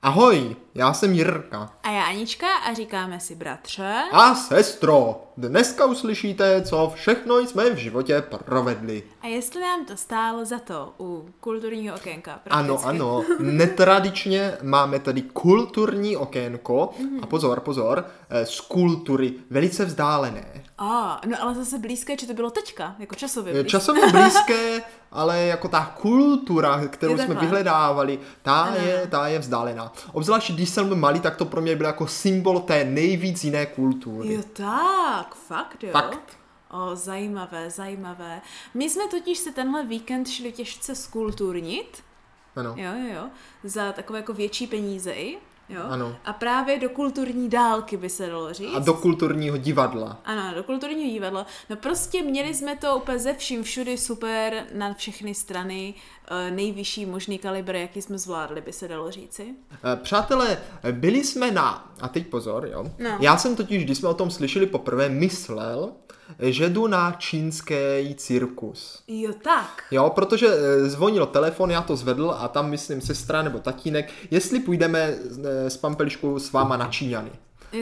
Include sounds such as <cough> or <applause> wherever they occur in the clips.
Ahoy! Já jsem Jirka. A já Anička a říkáme si bratře. A sestro, dneska uslyšíte, co všechno jsme v životě provedli. A jestli nám to stálo za to u kulturního okénka. Prakticky. Ano, ano, netradičně máme tady kulturní okénko a pozor, pozor, eh, z kultury velice vzdálené. A, no ale zase blízké, či to bylo teďka, jako časově Eh, blízké. Časově blízké, ale jako ta kultura, kterou jsme vyhledávali, ta Ano. je, ta je vzdálená. Obzvlášť, když jsem byl malý, tak to pro mě byl jako symbol té nejvíc jiné kultury. Jo tak, fakt jo. Fakt. O, zajímavé, zajímavé. My jsme totiž se tenhle víkend šli těžce skulturnit, Ano. jo, jo, jo, za takové jako větší peníze i, jo. Ano. A právě do kulturní dálky by se dalo říct. A do kulturního divadla. Ano, do kulturního divadla. No prostě měli jsme to úplně ze vším všudy super na všechny strany, nejvyšší možný kalibr, jaký jsme zvládli, by se dalo říci. Eh, Přátelé, byli jsme na, a teď pozor, jo, No. já jsem totiž, když jsme o tom slyšeli poprvé, myslel, že jdu na čínský cirkus. Jo, tak. Jo, protože eh, zvonil telefon, já to zvedl a tam, myslím, sestra nebo tatínek, jestli půjdeme eh, s Pampeliškou s váma na Číňany.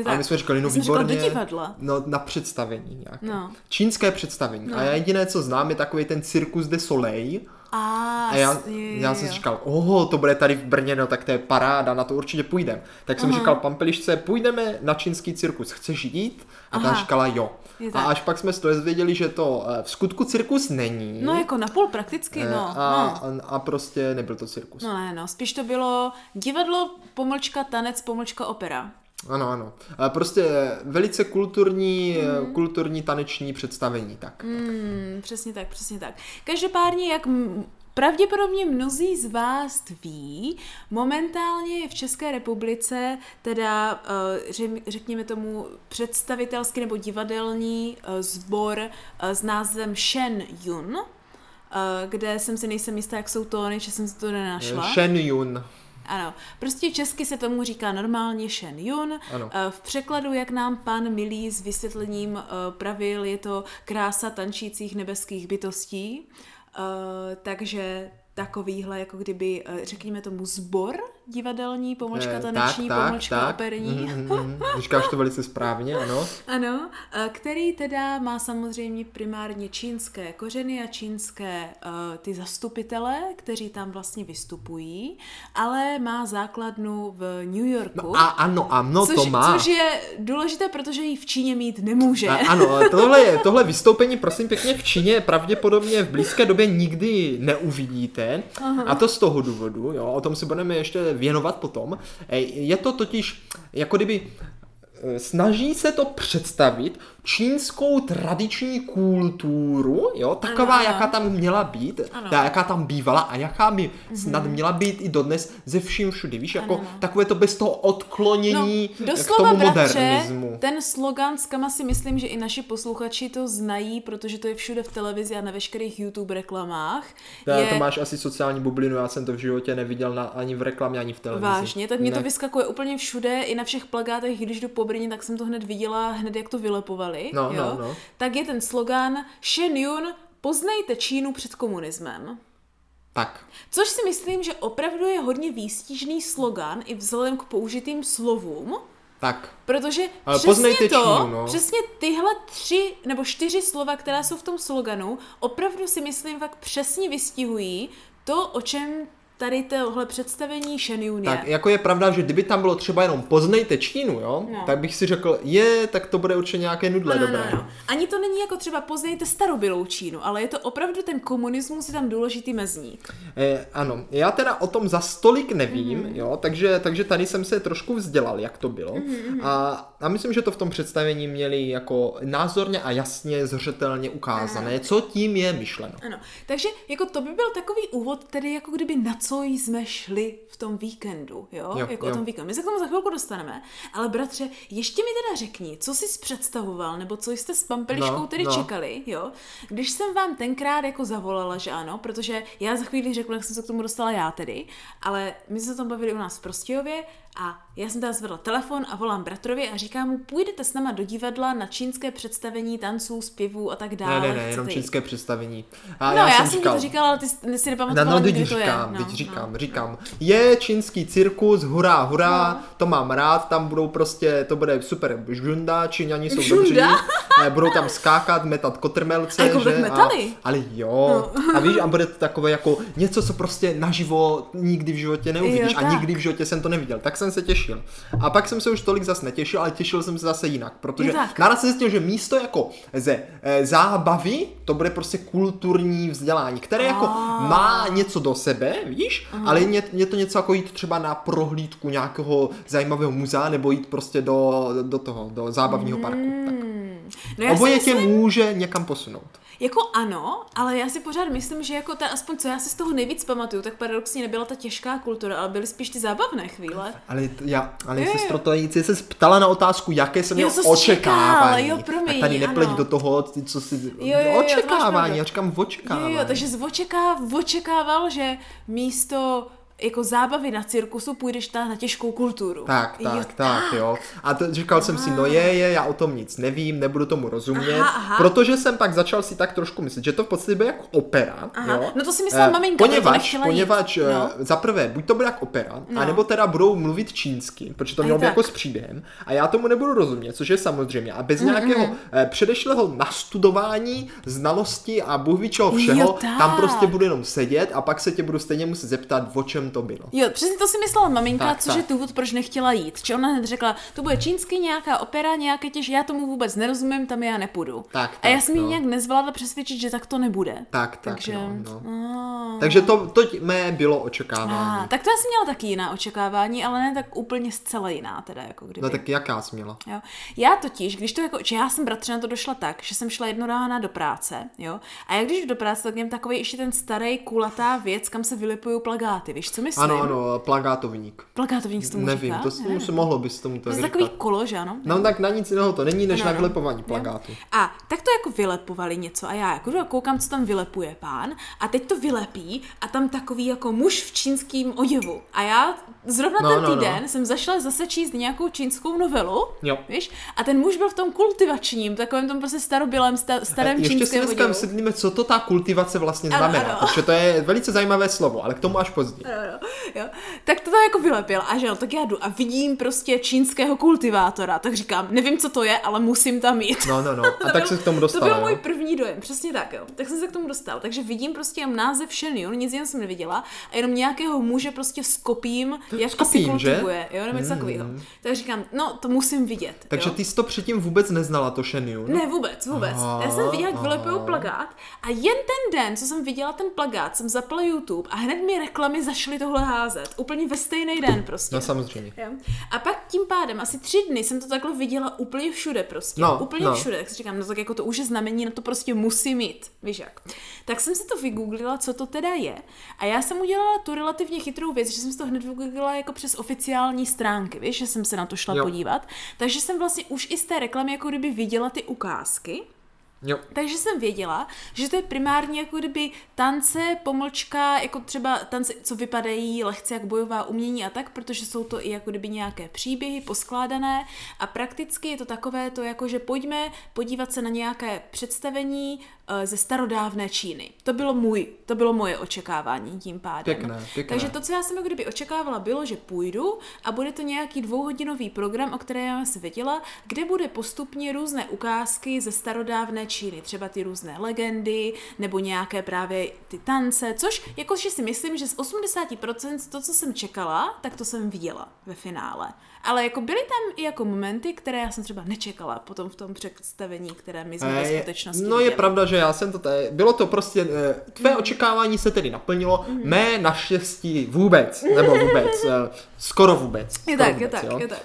A tak. my jsme říkali, no říkala, výborně. do divadla. No, na představení nějaké. No. Čínské představení. A já jediné, co znám, je takový ten Cirkus de Soleil. A, A já, jo, já jsem si říkal, oho, to bude tady v Brně, no tak to je paráda, na to určitě půjdem. Tak jsem Aha. říkal Pampelišce, půjdeme na čínský cirkus, chceš jít? A ta říkala jo. A až pak jsme se dozvěděli, že to eh, v skutku cirkus není. No jako napůl prakticky, Eh, no. a, no. a, a prostě nebyl to cirkus. No ne, no, spíš to bylo divadlo, pomlčka, tanec, pomlčka, opera. Ano, ano. A prostě velice kulturní, mm. kulturní taneční představení, tak. Mm. Hmm, přesně tak, přesně tak. Každopádně, jak pravděpodobně mnozí z vás ví, momentálně je v České republice teda, eh, řekněme tomu, představitelský nebo divadelní eh, sbor eh, s názvem Shen Yun, kde jsem si nejsem jistá, jak jsou tóny, že jsem si to nenašla. Shen Yun. Ano, prostě česky se tomu říká normálně Shen Yun. Ano. Eh, V překladu, jak nám pan Milý s vysvětlením eh, pravil, je to krása tančících nebeských bytostí. Eh, Takže takovýhle, jako kdyby, řekněme tomu, zbor divadelní, pomlčka Eh, taneční, pomlčka operní. Mhm, mhm. <laughs> Říkáš to velice správně, ano. Ano, eh, který teda má samozřejmě primárně čínské kořeny a čínské uh, ty zastupitele, kteří tam vlastně vystupují, ale má základnu v New Yorku. A ano, ano, což, to má. což je důležité, protože ji v Číně mít nemůže. A, ano, tohle, je, tohle vystoupení, prosím pěkně, v Číně pravděpodobně v blízké době nikdy neuvidíte. Aha. A to z toho důvodu, jo, o tom si budeme ještě věnovat potom. E, Je to totiž, jako kdyby e, snaží se to představit čínskou tradiční kulturu, jo, taková, Ano, ano. jaká tam měla být, Ano. ta, jaká tam bývala a jaká by snad měla být i dodnes ze vším všudy, víš, jako Ano. takové to bez toho odklonění No, k tomu bratře, modernismu. ten slogan s kama si myslím, že i naši posluchači to znají, protože to je všude v televizi a na veškerých YouTube reklamách. Já, je... to máš asi sociální bublinu, já jsem to v životě neviděl na, ani v reklamě, ani v televizi. Vážně, tak mě ne. to vyskakuje úplně všude, i na všech plagátech, když jdu po Brně, tak jsem to hned viděla, hned jak to vylepovali. No, jo? no, no. Tak je ten slogan Shen Yun, poznejte Čínu před komunismem. Tak, Což si myslím, že opravdu je hodně výstižný slogan i vzhledem k použitým slovům, tak. Protože Ale přesně poznejte to, Čínu, no. přesně tyhle tři nebo čtyři slova, která jsou v tom sloganu, opravdu si myslím fakt přesně vystihují to, o čem tady tohle představení Shen je. Tak, jako je pravda, že kdyby tam bylo třeba jenom poznejte Čínu, jo, No. tak bych si řekl, je, tak to bude určitě nějaké nudle No, no, dobré. no, no. Ani to není jako třeba poznejte starobylou Čínu, ale je to opravdu ten komunismus, je tam důležitý mezník. Eh, ano, já teda o tom za stolik nevím, Mhm. mm. jo, takže, takže tady jsem se trošku vzdělal, jak to bylo. Mhm, A, a myslím, že to v tom představení měli jako názorně a jasně, zřetelně ukázané, co tím je myšleno. Ano, takže jako to by byl takový úvod, tedy jako kdyby na co jsme šli v tom víkendu, jo? Jo, jako jo. o tom víkendu. My se k tomu za chvilku dostaneme, ale bratře, ještě mi teda řekni, co jsi představoval, nebo co jste s Pampeliškou No, tedy no. čekali, jo? Když jsem vám tenkrát jako zavolala, že ano, protože já za chvíli řeknu, jak jsem se k tomu dostala já tedy, ale my jsme se o tom bavili u nás v Prostějově a já jsem teda zvedla telefon a volám bratrovi a říkám mu, půjdete s náma do divadla na čínské představení tanců, zpěvů a tak dále. Ne, ne, ne, jenom chcete jít?" čínské představení. A no, já, jsem jsem ti říkal, to říkala, ale ty si No, nepamatovala, no, kdy teď to je. říkám, No. Říkám, no, říkám. Je čínský cirkus, hurá, hurá, No. to mám rád, tam budou prostě, to bude super žunda, Číňani jsou Žunda? dobří, budou tam skákat, metat kotrmelce, A jako že? metali? A, ale jo, a víš, a bude to takové jako něco, co prostě naživo nikdy v životě neuvidíš Jo, a tak. nikdy v životě jsem to neviděl, tak jsem se těšil. A pak jsem se už tolik zas netěšil, ale těšil jsem se zase jinak, protože naraz jsem zjistil, že místo jako ze eh, zábavy, to bude prostě kulturní vzdělání, které jako má něco do sebe, víš, ale je, je to něco jako jít třeba na prohlídku nějakého zajímavého muzea nebo jít prostě do, do toho, do zábavního parku. Tak. No já Oboje si tě myslím, může někam posunout. Jako ano, ale já si pořád myslím, že jako ta, aspoň co já si z toho nejvíc pamatuju, tak paradoxně nebyla ta těžká kultura, ale byly spíš ty zábavné chvíle. Ale, já, ale Jo, jo. sestro, to jsi se ptala na otázku, jaké jsem Jo, měl očekávání. jo, promiň, tak tady nepleť ano. do toho, co si... jo, jo, máš očekávání, já říkám Jo, očekávání. jo, takže jsi očeká, očekával, že místo jako zábavy na cirkusu půjdeš ta na těžkou kulturu. Tak, Jo, tak, tak, jo. A to, říkal jsem si, no je, je, já o tom nic nevím, nebudu tomu rozumět, Aha, aha. protože jsem pak začal si tak trošku myslet, že to v podstatě bude jako opera, Aha, jo. no to si myslela Eh, maminka, poněvadž, jít. poněvadž eh, No. za prvé, buď to bude jako opera, No. anebo teda budou mluvit čínsky, protože to mělo být tak. jako s příběhem, a já tomu nebudu rozumět, což je samozřejmě. A bez nějakého eh, předešlého nastudování, znalosti a bůh všeho, Jo, tak. tam prostě budu jenom sedět a pak se tě budu stejně muset zeptat, o čem to bylo. Jo, přesně to si myslela maminka, Tak, což tak. je důvod, proč nechtěla jít. Či ona hned řekla, to bude čínsky nějaká opera, nějaké těž, já tomu vůbec nerozumím, tam já nepůjdu. Tak, a já tak, jsem ji no. nějak nezvládla přesvědčit, že tak to nebude. Tak, tak, Takže, no, no. A, Takže to, to mé bylo očekávání. a, tak to já jsem měla taky jiná očekávání, ale ne tak úplně zcela jiná teda, jako kdyby. No tak jaká jsi měla? Jo. Já totiž, když to jako, že já jsem bratře na to došla tak, že jsem šla jedno rána do práce, jo, a jak když jdu do práce, tak mám takový ještě ten starý kulatá věc, kam se vylipují plagáty, víš, co myslím? Ano, ano, plagátovník. Plagátovník se tomu Nevím, říká? to se, se mohlo bys tomu To tak je takový kolo, že ano? No tak na nic jiného to není, než Ano, na ano. vylepování Jo. plagátu. A tak to jako vylepovali něco a já jako jdu a koukám, co tam vylepuje pán a teď to vylepí a tam takový jako muž v čínském oděvu. A já zrovna No, ten no, no. týden jsem zašla zase číst nějakou čínskou novelu, Jo. víš? A ten muž byl v tom kultivačním, takovém tom prostě starobylém, sta, starém Ještě si čínském dneska oděvu. vysvětlíme, co to ta kultivace vlastně Ano, znamená, ano. protože to je velice zajímavé slovo, ale k tomu až později. Jo, jo, jo. Tak to tam jako vylepil a že jo, tak já jdu a vidím prostě čínského kultivátora, tak říkám, nevím, co to je, ale musím tam jít. No, no, no. <laughs> A To tak byl- se k tomu To dostala, byl můj jo? první dojem, přesně tak, jo. Tak jsem se k tomu dostal. Takže vidím prostě jenom název Shen Yun, nic jiného jsem neviděla, a jenom nějakého muže prostě s kopím, jak S asi kopím, že? kultivuje, jo, nebo něco takového. Tak říkám, no, to musím vidět. Takže jo. ty jsi to předtím vůbec neznala, to Shen Yun? Ne, vůbec, vůbec. Aha, Já jsem viděla, jak vylepují plagát a jen ten den, co jsem viděla ten plagát, jsem zapla YouTube a hned mi reklamy zašly tohle házet. Úplně ve stejný den prostě. No samozřejmě. Jo. A pak tím pádem asi tři dny jsem to takhle viděla úplně všude prostě. No, úplně no. všude. Tak si říkám, no tak jako to už je znamení, na to prostě musí mít. Víš jak. Tak jsem si to vygooglila, co to teda je. A já jsem udělala tu relativně chytrou věc, že jsem si to hned vygooglila jako přes oficiální stránky, víš, že jsem se na to šla Jo. podívat. Takže jsem vlastně už i z té reklamy jako kdyby viděla ty ukázky. Jo. Takže jsem věděla, že to je primárně jako kdyby tance, pomlčka, jako třeba tance, co vypadají lehce jak bojová umění a tak, protože jsou to i jako kdyby nějaké příběhy poskládané a prakticky je to takové to jako, že pojďme podívat se na nějaké představení eh, ze starodávné Číny. To bylo můj, to bylo moje očekávání tím pádem. Pěkné, pěkné. Takže to, co já jsem jako kdyby očekávala, bylo, že půjdu a bude to nějaký dvouhodinový program, o které já jsem věděla, kde bude postupně různé ukázky ze starodávné Číny, třeba ty různé legendy, nebo nějaké právě ty tance, což jakože si myslím, že z 80% to, co jsem čekala, tak to jsem viděla ve finále. Ale jako byly tam i jako momenty, které já jsem třeba nečekala potom v tom představení, které my jsme ve Eh, je- skutečnosti No je pravda, že já jsem to tady, bylo to prostě, eh, tvé očekávání se tedy naplnilo, Mhm. mé naštěstí vůbec, nebo vůbec, eh, skoro vůbec. Je skoro tak, je vůbec, tak, jo. je tak.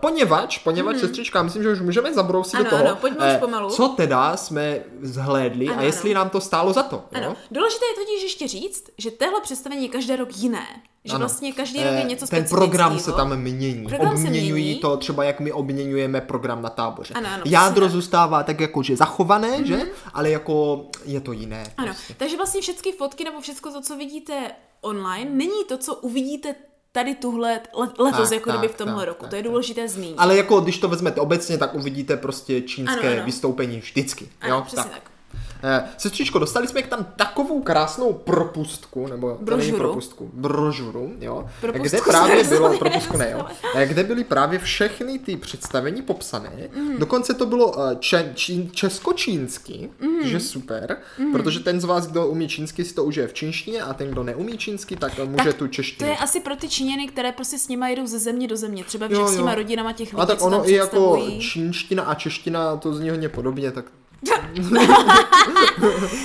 Poněvadž, poněvadž, sestřička, myslím, že už můžeme zabrousit Ano, do toho, ano, pojďme už pomalu. co teda jsme zhlédli Ano, a jestli ano. nám to stálo za to. Ano. Jo? Důležité je totiž ještě říct, že téhle představení je každý rok jiné. Že Ano. vlastně každý rok je Eh, něco Ten program se specifického. tam mění. Program se Obměňují mění. to třeba, jak my obměňujeme program na táboře. Ano, ano, Jádro přesně tak. zůstává tak jako, že zachované, že? Ale jako je to jiné. Ano, prostě. takže vlastně všechny fotky nebo všechno to, co vidíte online, není to, co uvidíte tady tuhle let, letos, Tak, jako kdyby v tak, tomhle tak, roku. tak, to je tak. důležité zmínit. Ale jako když to vezmete obecně, tak uvidíte prostě čínské Ano, ano. vystoupení vždycky. Ano, jo? přesně tak. Eh, sestřičko, dostali jsme k tam takovou krásnou propustku, nebo to Brožuru. propustku, brožuru, jo, Propustku kde právě bylo, propustku ne, jo, <laughs> eh, kde byly právě všechny ty představení popsané, Mhm. dokonce to bylo eh, če, čín, česko-čínsky, Mhm. že super, protože ten z vás, kdo umí čínsky, si to užije v čínštině a ten, kdo neumí čínsky, tak eh, může Tak tu To češtinu. je asi pro ty Číněny, které prostě s nima jedou ze země do země. Třeba Jo, s těma rodinama těch lidí, A tak ono i jako čínština a čeština, to zní hodně podobně, tak <laughs>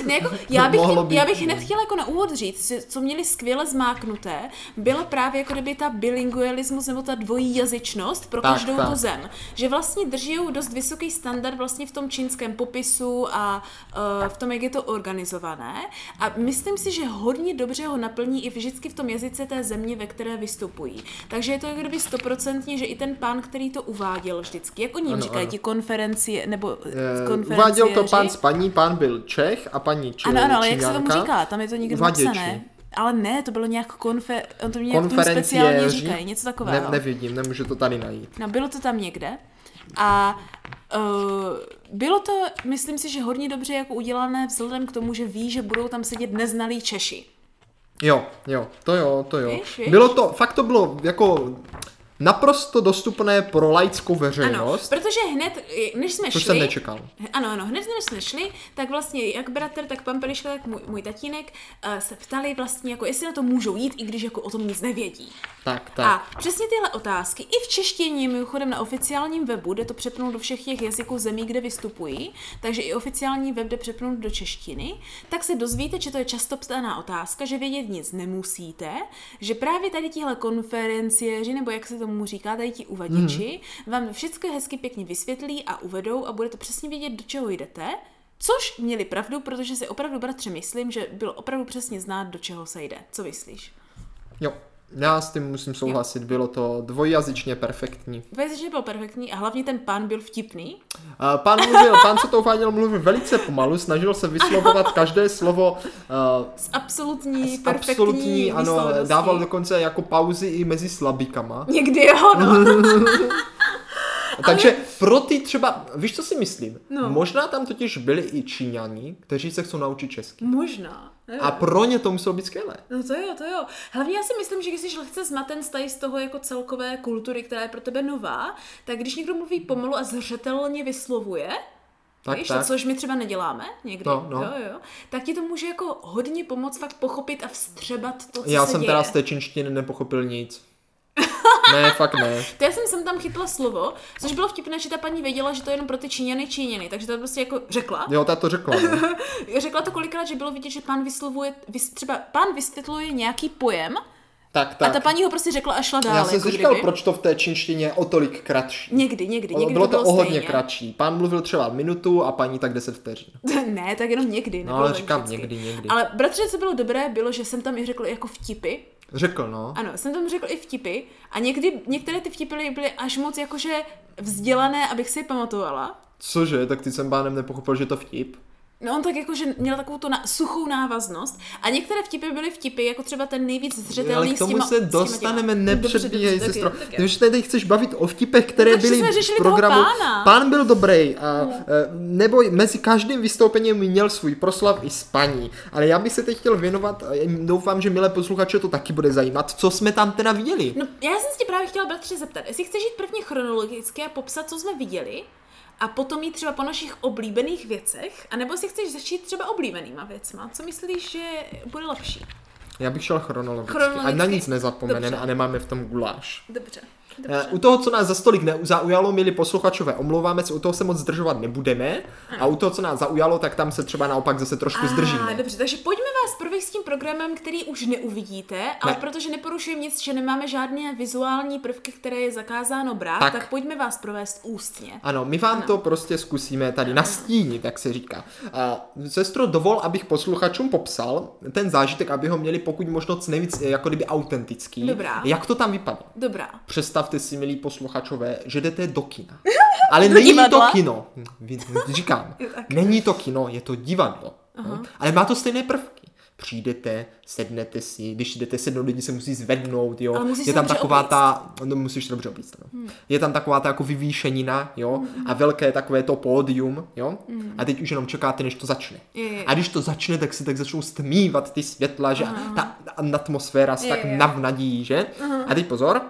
Ne, jako, já, bych, být. já bych hned chtěla jako na úvod říct, že co měli skvěle zmáknuté, byla právě jako kdyby ta bilingualismus nebo ta dvojí jazyčnost pro Tak, každou tak. tu zem. Že vlastně drží dost vysoký standard vlastně v tom čínském popisu a uh, v tom, jak je to organizované. A myslím si, že hodně dobře ho naplní i vždycky v tom jazyce té země, ve které vystupují. Takže je to jako kdyby stoprocentně, že i ten pán, který to uváděl vždycky, jak oni Ano, říkají, ano. ti konferencie, nebo Eh, konferencie. Uváděl to pán s paní, pán byl Čech a paní či, Ano, ano, ale jak se tomu říká? Tam je to někde Uvaděči. napsané. Ale ne, to bylo nějak konfe... On to mě nějak tomu speciálně říkají, něco takového. Ne, nevidím, nemůžu to tady najít. No, bylo to tam někde. A uh, bylo to, myslím si, že hodně dobře jako udělané vzhledem k tomu, že ví, že budou tam sedět neznalí Češi. Jo, jo, to jo, to jo. Víš, víš? Bylo to, fakt to bylo jako naprosto dostupné pro laickou Ano, veřejnost, protože hned, než jsme což šli... jsem nečekal. Ano, ano, hned než jsme šli, tak vlastně jak bratr, tak pan Peliška, tak můj, můj tatínek uh, se ptali vlastně, jako jestli na to můžou jít, i když jako o tom nic nevědí. Tak, tak. A přesně tyhle otázky, i v češtině, mimochodem na oficiálním webu, jde to přepnout do všech těch jazyků zemí, kde vystupují, takže i oficiální web jde přepnout do češtiny, tak se dozvíte, že to je často ptaná otázka, že vědět nic nemusíte, že právě tady tihle konferenciéři, nebo jak se tomu říká, tady ti uvaděči, mm-hmm. vám všechno hezky pěkně vysvětlí a uvedou a budete přesně vědět, do čeho jdete. Což měli pravdu, protože si opravdu, bratře, myslím, že bylo opravdu přesně znát, do čeho se jde. Co myslíš? Jo, já s tím musím souhlasit, bylo to dvojjazyčně perfektní. Věc, byl perfektní a hlavně ten pán byl vtipný. A Pán, mluvil, pán, co to uváděl, mluvil velice pomalu, snažil se vyslovovat každé slovo uh, S absolutní, s perfektní absolutní, ano, dával dokonce jako pauzy i mezi slabikama. Někdy jo, no. <laughs> Takže pro ty třeba, víš, co si myslím? No. Možná tam totiž byli i Číňani, kteří se chcou naučit česky. Možná. nevím. A pro ně to muselo být skvělé. No to jo, to jo. Hlavně já si myslím, že když jsi lehce zmaten z tady z toho jako celkové kultury, která je pro tebe nová, tak když někdo mluví pomalu a zřetelně vyslovuje, Tak, víš, tak. což my třeba neděláme někdy, No, no. Jo, jo, tak ti to může jako hodně pomoct fakt pochopit a vstřebat to, co Já se jsem děje. teda z té čínštiny nepochopil nic. <laughs> ne, fakt ne. To já jsem sem tam chytla slovo, což bylo vtipné, že ta paní věděla, že to je jenom pro ty Číňany Číňany, takže to prostě jako řekla. Jo, ta to řekla. No. <laughs> Řekla to kolikrát, že bylo vidět, že pán vyslovuje, vys, třeba pán vysvětluje nějaký pojem Tak, a tak. ta paní ho prostě řekla a šla dál. Já jsem jako si říkal, kdyby. proč to v té čínštině je o tolik kratší. Někdy, někdy, někdy bylo to to bylo o hodně stejně. kratší. Pán mluvil třeba minutu a paní tak 10 vteřin. <laughs> ne, tak jenom někdy. No ale říkám vždycky. někdy, někdy. Ale bratře, co bylo dobré, bylo, že jsem tam i řekl jako vtipy. Řekl, no. Ano, jsem tam řekl i vtipy a někdy, některé ty vtipy byly až moc jakože vzdělané, abych si je pamatovala. Cože, tak ty jsem pánem nepochopil, že to vtip. No on tak jakože měl takovou tu na, suchou návaznost a některé vtipy byly vtipy, jako třeba ten nejvíc zřetelný Ale k s tomu těma, se dostaneme, nepředbíhej, sestro. Ty už tady chceš bavit o vtipech, které No, byly v programu. Pán byl dobrý, a, e, nebo mezi každým vystoupením měl svůj proslav i s paní. Ale já bych se teď chtěl věnovat, a doufám, že milé posluchače to taky bude zajímat, co jsme tam teda viděli. No, já jsem se tě právě chtěla, bratře, zeptat, jestli chceš jít prvně chronologicky a popsat, co jsme viděli, a potom jít třeba po našich oblíbených věcech, anebo si chceš začít třeba oblíbenýma věcma. Co myslíš, že bude lepší? Já bych šel chronologicky, Chronologicky. ať na nic nezapomeneme Dobře. a nemáme v tom guláš. Dobře. Eh, Dobře. U toho, co nás za stolik nezaujalo, milí posluchačové, omlouváme se, u toho se moc zdržovat nebudeme. A u toho, co nás zaujalo, tak tam se třeba naopak zase trošku zdržíme. dobře, takže pojďme vás provést s tím programem, který už neuvidíte, ale Ne. protože neporušujeme nic, že nemáme žádné vizuální prvky, které je zakázáno brát, Tak. tak, pojďme vás provést ústně. Ano, my vám to prostě zkusíme tady nastínit, tak se říká. A, sestro, dovol, abych posluchačům popsal ten zážitek, aby ho měli pokud možno co nejvíc eh, jako kdyby autentický. Dobrá. Jak to tam vypadá? Dobrá. Představte si, milí posluchačové, že jdete do kina. <laughs> Ale Do není to divadla? kino. Hm, vy- Říkám, <laughs> není to kino, je to divadlo. No? Ale má to stejné prvky. přijdete, sednete si, když jdete sednout, lidi se musí zvednout, jo. Je se tam taková oblíct. ta, no musíš se dobře oblíct, no. Hmm. Je tam taková ta jako vyvýšenina, jo, a velké takové to pódium, jo. A teď už jenom čekáte, než to začne. Je, je. A když to začne, tak si tak začnou stmívat ty světla, že ta, ta atmosféra se Je, tak je. navnadí, že? A teď pozor,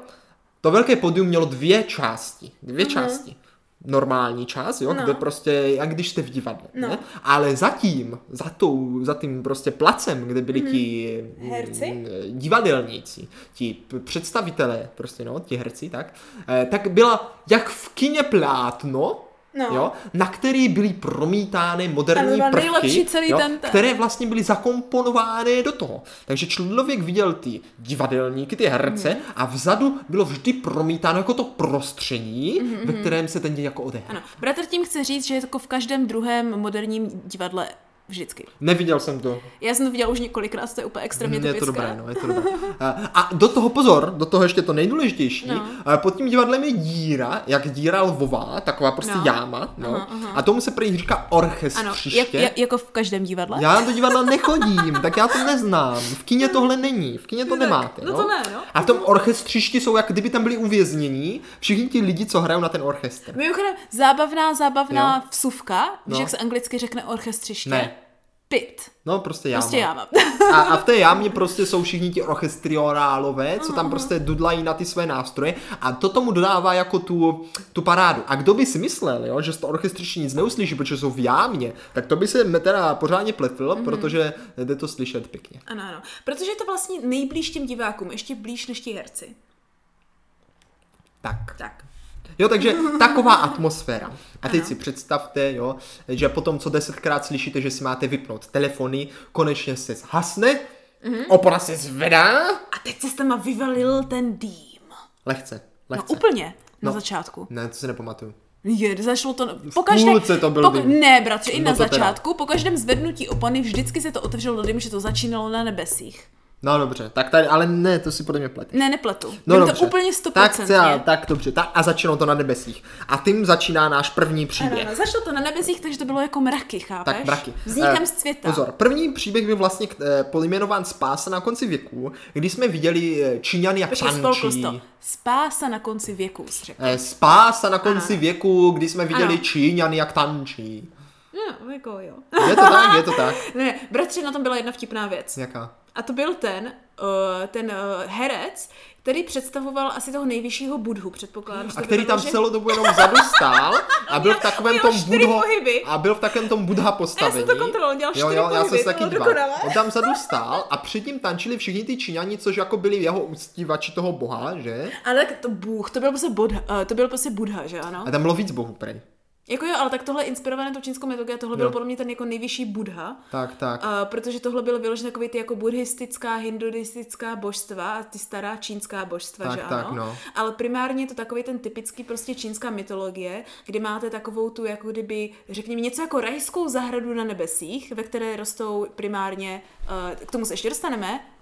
to velké pódium mělo dvě části, dvě části. Normální část, jo, No. kde prostě, jak když jste v divadle, No. ne? Ale zatím, za, tou, za tím prostě placem, kde byli ti mm, Herci? divadelníci, ti představitelé, prostě no, ti herci, tak, eh, tak byla jak v kině plátno, No. jo, na který byly promítány Ano, moderní byl prvky, celý jo, ten- ten- které vlastně byly zakomponovány do toho. Takže člověk viděl ty divadelníky, ty herce Mhm. a vzadu bylo vždy promítáno jako to prostředí, ve kterém se ten děj jako odehrál. Mhm, Ano, bratr tím chce říct, že je to jako v každém druhém moderním divadle vždycky. Neviděl jsem to. Já jsem to viděla už několikrát, to je úplně extrémně je to typické. dobré, no, je to dobré. A- do toho pozor, do toho ještě to nejdůležitější. No. No. Pod tím divadlem je díra, jak díra lvová, taková prostě No. jáma, no. Aha, aha. A tomu se prý říká Ano, orchestřiště. jak, jak, jako v každém divadle. Já do divadla nechodím, tak já to neznám. V kině tohle není, v kině to Tak, nemáte. no to ne, no. A v tom orchestřišti jsou, jak kdyby tam byli uvěznění, všichni ti lidi, co hrajou na ten orchestr. Mimochodem, zábavná, zábavná Jo. vsuvka, víš, No. jak se anglicky řekne orchestřiště? Ne. Pit. No prostě jáma. Prostě já mám. A, a v té jámě prostě jsou všichni ti orchestrionálové, co tam prostě dudlají na ty své nástroje a to tomu dodává jako tu, tu parádu. A kdo by si myslel, jo, že z toho orchestriště nic neuslyší, protože jsou v jámě, tak to by se teda pořádně pletl, protože jde to slyšet pěkně. Ano, ano. Protože je to vlastně nejblíž těm divákům, ještě blíž než ti herci. Tak. Tak. Jo, takže <laughs> taková atmosféra. A teď Ano. si představte, jo, že potom, co desetkrát slyšíte, že si máte vypnout telefony, konečně se zhasne, Mhm. mm-hmm. opora se zvedá, A teď se s tam vyvalil ten dým. lehce, No lehce. úplně, na No. začátku. Ne, to si nepamatuju. Je, zašlo to... Po každé, půlce to byl dým. Ne, bratře, i No na to teda. začátku, po každém zvednutí opony vždycky se to otevřelo dým, že to začínalo na nebesích. No dobře, tak tady, ale ne, to si podle mě pleteš. Ne, nepletu. No Vím dobře. to úplně tak, stoprocentně. třeba, tak dobře, tak a začínou to na nebesích. A tím začíná náš první příběh. ano, začalo to na nebesích, takže to bylo jako mraky, chápeš? Tak mraky. Vznikem Eh, světa. Pozor, první příběh byl vlastně eh, pojmenován Spása na konci věku, kdy jsme viděli Číňany jak tančí. Spása na konci věku, řekl. Eh, Spása na konci Ano. věku, kdy jsme viděli Ano. Číňany jak tančí. No, jako jo. Je to tak, je to tak. <laughs> Ne, bratře, na tom byla jedna vtipná věc. Jaká? A to byl ten, uh, ten uh, herec, který představoval asi toho nejvyššího budhu, předpokládám. A který tam že- celou dobu jenom vzadu stál a byl v takovém tom budho, pohyby. a byl v takovém tom budha postavení. to kontroloval, dělal jo, jo, já jsem se taky díval. On tam vzadu stál a předtím tančili všichni ty Číňani, což jako byli jeho uctívači toho boha, že? Ale tak to Bůh, to byl prostě Budha, uh, to byl prostě Budha, že ano? A tam bylo víc bohů prej. Jako jo, ale tak tohle inspirované tou čínskou mytologii a tohle byl Jo. podle mě ten jako nejvyšší Budha. Tak, tak. Uh, protože tohle bylo vyložené takový ty jako buddhistická, hinduistická božstva a ty stará čínská božstva, Tak, že tak, ano? no. Ale primárně je to takový ten typický prostě čínská mytologie, kdy máte takovou tu jako kdyby, řekněme, něco jako rajskou zahradu na nebesích, ve které rostou primárně, uh, k tomu se ještě dostaneme, Eh,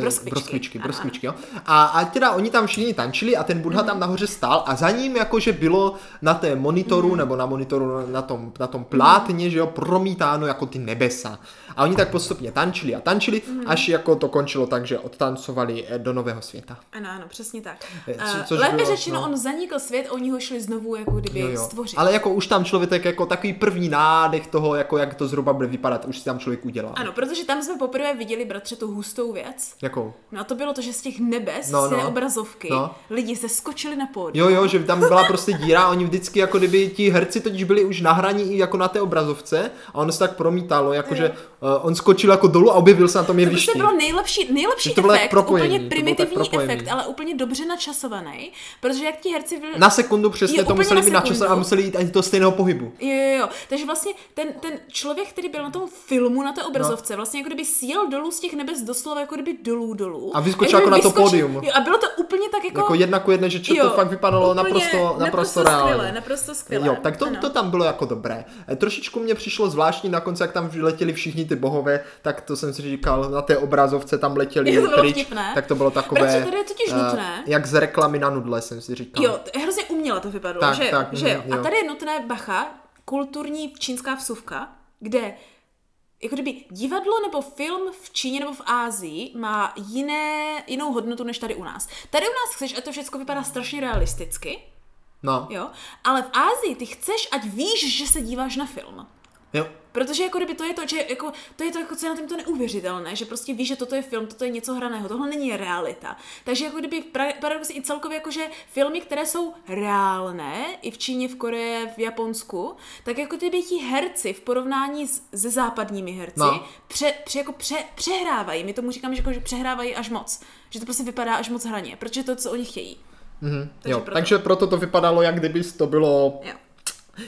Broskvičky. Broskvičky, Ano, broskvičky, jo. A, a teda oni tam všichni tančili a ten Budha Mhm. tam nahoře stál a za ním jakože bylo na té monitoru, Mhm. nebo na monitoru na tom, na tom plátně, že jo, promítáno jako ty nebesa. A oni tak postupně tančili a tančili, Mhm. až jako to končilo tak, že odtancovali eh, do nového světa. ano, ano, přesně tak. Eh, co- Uh, což lépe bylo, řečeno, no. on zanikl svět, oni ho šli znovu jako kdyby Jo, jo. stvořit. Ale jako už tam člověk jako takový první nádech toho, jako jak to zhruba bude vypadat, už si tam člověk udělal. Ano, protože tam jsme poprvé viděli, bratře, tu hustou věc. Jakou? No a to bylo to, že z těch nebes, No, z té no. obrazovky, No. lidi se skočili na pódium. Jo, jo, že tam byla prostě díra oni vždycky jako kdyby ti herci totiž byli už na hraní jako na té obrazovce a ono se tak promítalo, jakože uh, on skočil jako dolů a objevil se na tom To jevišti. prostě bylo nejlepší, nejlepší Že to efekt, propojení, úplně to primitivní propojení. efekt, ale úplně dobře načasovaný, protože jak ti herci byli... Na sekundu přesně Jo, to museli na být načasovat a museli jít ani do stejného pohybu. Jo, jo, jo. Takže vlastně ten, ten člověk, který byl na tom filmu, na té obrazovce, No. vlastně jako kdyby sjel dolů z těch nebes doslova jako kdyby dolů dolů. A vyskočil jako kdyby na to pódium. Jo, a bylo to úplně tak jako... Jako jedna ku jedné, že čo, to fakt vypadalo naprosto, naprosto skvěle, naprosto skvěle. Jo, tak to, ano. to tam bylo jako dobré. Trošičku mě přišlo zvláštní na konci, jak tam letěli všichni ty bohové, tak to jsem si říkal, na té obrazovce tam letěli <laughs> Jo, to bylo pryč, vtipné. tak to bylo takové, Protože tady je totiž eh, nutné- jak z reklamy na nudle jsem si říkal. Jo, to je hrozně uměle to vypadalo, Tak, že, tak, že jo. mhm, A jo. tady je nutné, bacha, kulturní čínská vsuvka, kde jako kdyby divadlo nebo film v Číně nebo v Ázii má jiné, jinou hodnotu než tady u nás. Tady u nás chceš, a to všechno vypadá strašně realisticky, No, jo, ale v Ázii ty chceš, ať víš, že se díváš na film. jo. Protože jako kdyby to je to, že jako, to je to, jako, co je na tom to neuvěřitelné, že prostě víš, že toto je film, toto je něco hraného, tohle není realita. Takže jako kdyby pra- paradoxně i celkově jakože filmy, které jsou reálné, i v Číně, v Koreji, v Japonsku, tak jako kdyby ti herci v porovnání s, se západními herci No. pře, pře, jako pře, přehrávají. My tomu říkáme, že, jako, že přehrávají až moc. Že to prostě vypadá až moc hraně, protože to, co oni chtějí. Mhm, Takže jo. proto. Takže proto to vypadalo, jak kdyby to bylo Jo.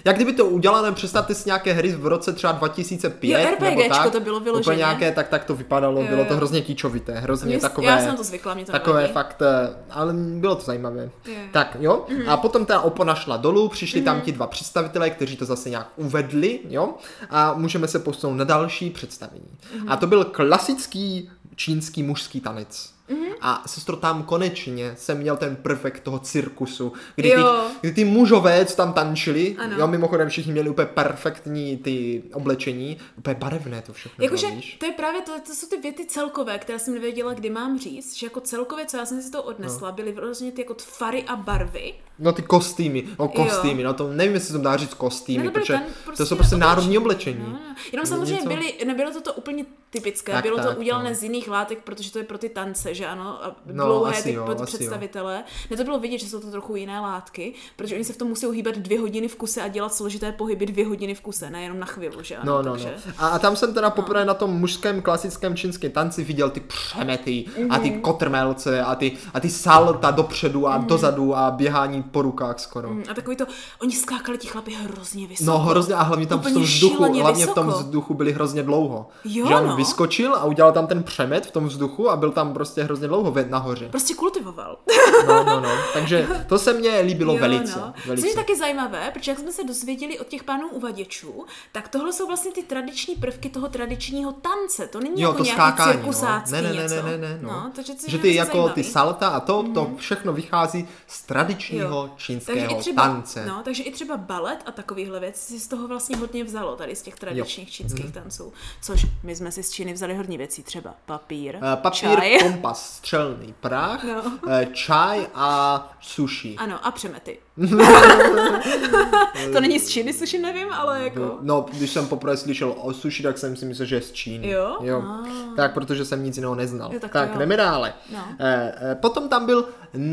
Jak kdyby to udělané, představte si nějaké hry v roce třeba 2005 Jo, nebo RPGčko tak, to bylo vyloženě. úplně nějaké, tak, tak to vypadalo, Jo, bylo to jo. hrozně kýčovité, hrozně Mě- takové, já jsem to zvykla, mě to takové nevadí. fakt, eh, ale bylo to zajímavé. Jo. Tak jo, Mhm. a potom ta opona šla dolů, přišli tam ti dva představitelé, kteří to zase nějak uvedli, jo, a můžeme se posunout na další představení. Mhm. A to byl klasický čínský mužský tanec. Mhm. A sestro, tam konečně jsem měl ten prvek toho cirkusu, kdy ty, Jo. kdy ty mužové, co tam tančili, Ano. jo, mimochodem všichni měli úplně perfektní ty oblečení, úplně barevné to všechno Jakože to je právě to, to jsou ty věty celkové, které jsem nevěděla, kdy mám říct, že jako celkově, co já jsem si to odnesla, byly vlastně ty jako tvary a barvy. No ty kostýmy, no kostýmy, no to nevím, jestli se to dá říct kostýmy, to byly protože ten to jsou prostě oblečení. národní oblečení. No, no. Jenom samozřejmě Něco- byly, nebylo to to úplně typické, Tak, bylo to tak, udělané no. z jiných látek, protože to je pro ty tance, že ano, a No, dlouhé asi ty jo, pod- asi jo. představitele. Ne, to bylo vidět, že jsou to trochu jiné látky, protože oni se v tom musí hýbat dvě hodiny v kuse a dělat složité pohyby dvě hodiny v kuse, nejenom na chvíli, že ano. No, no, takže... no. A, a tam jsem teda poprvé na tom mužském klasickém čínském tanci viděl ty přemety a Mhm. ty kotrmelce a ty, a ty salta dopředu a dozadu a běhání po rukách skoro. Mm, A takový to, oni skákali ti chlapi hrozně vysoko. No hrozně a hlavně tam v tom vzduchu, hlavně v tom vysoko. vzduchu byli hrozně dlouho. Jo, že on no. vyskočil a udělal tam ten přemet v tom vzduchu a byl tam prostě hrozně dlouho ve- nahoře. Prostě kultivoval. No, no, no. Takže to se mně líbilo Jo, velice. no. velice. Což je taky zajímavé, protože jak jsme se dozvěděli od těch pánů uvaděčů, tak tohle jsou vlastně ty tradiční prvky toho tradičního tance. To není Jo, jako to nějaký skákání, no. Ne, ne, ne, ne, ne, ne, no. no takže že ty jako zajímavý. ty salta a to, to všechno vychází z tradičního Jo. čínského třeba, tance. No, takže i třeba balet a takovýhle věci si z toho vlastně hodně vzalo, tady z těch tradičních čínských Mhm. tanců. Což my jsme si z Číny vzali hodně věcí, třeba papír, Eh, Papír, čaj. kompas, střelný prach, No. eh, čaj a sushi. Ano, a přemety. <laughs> to není z Číny, sushi nevím, ale jako... No, když jsem poprvé slyšel o sushi, tak jsem si myslel, že je z Číny. Jo? jo. Ah. Tak, protože jsem nic jiného neznal. Jo, tak to tak jo. jdeme dále. No. Eh, eh, potom tam byl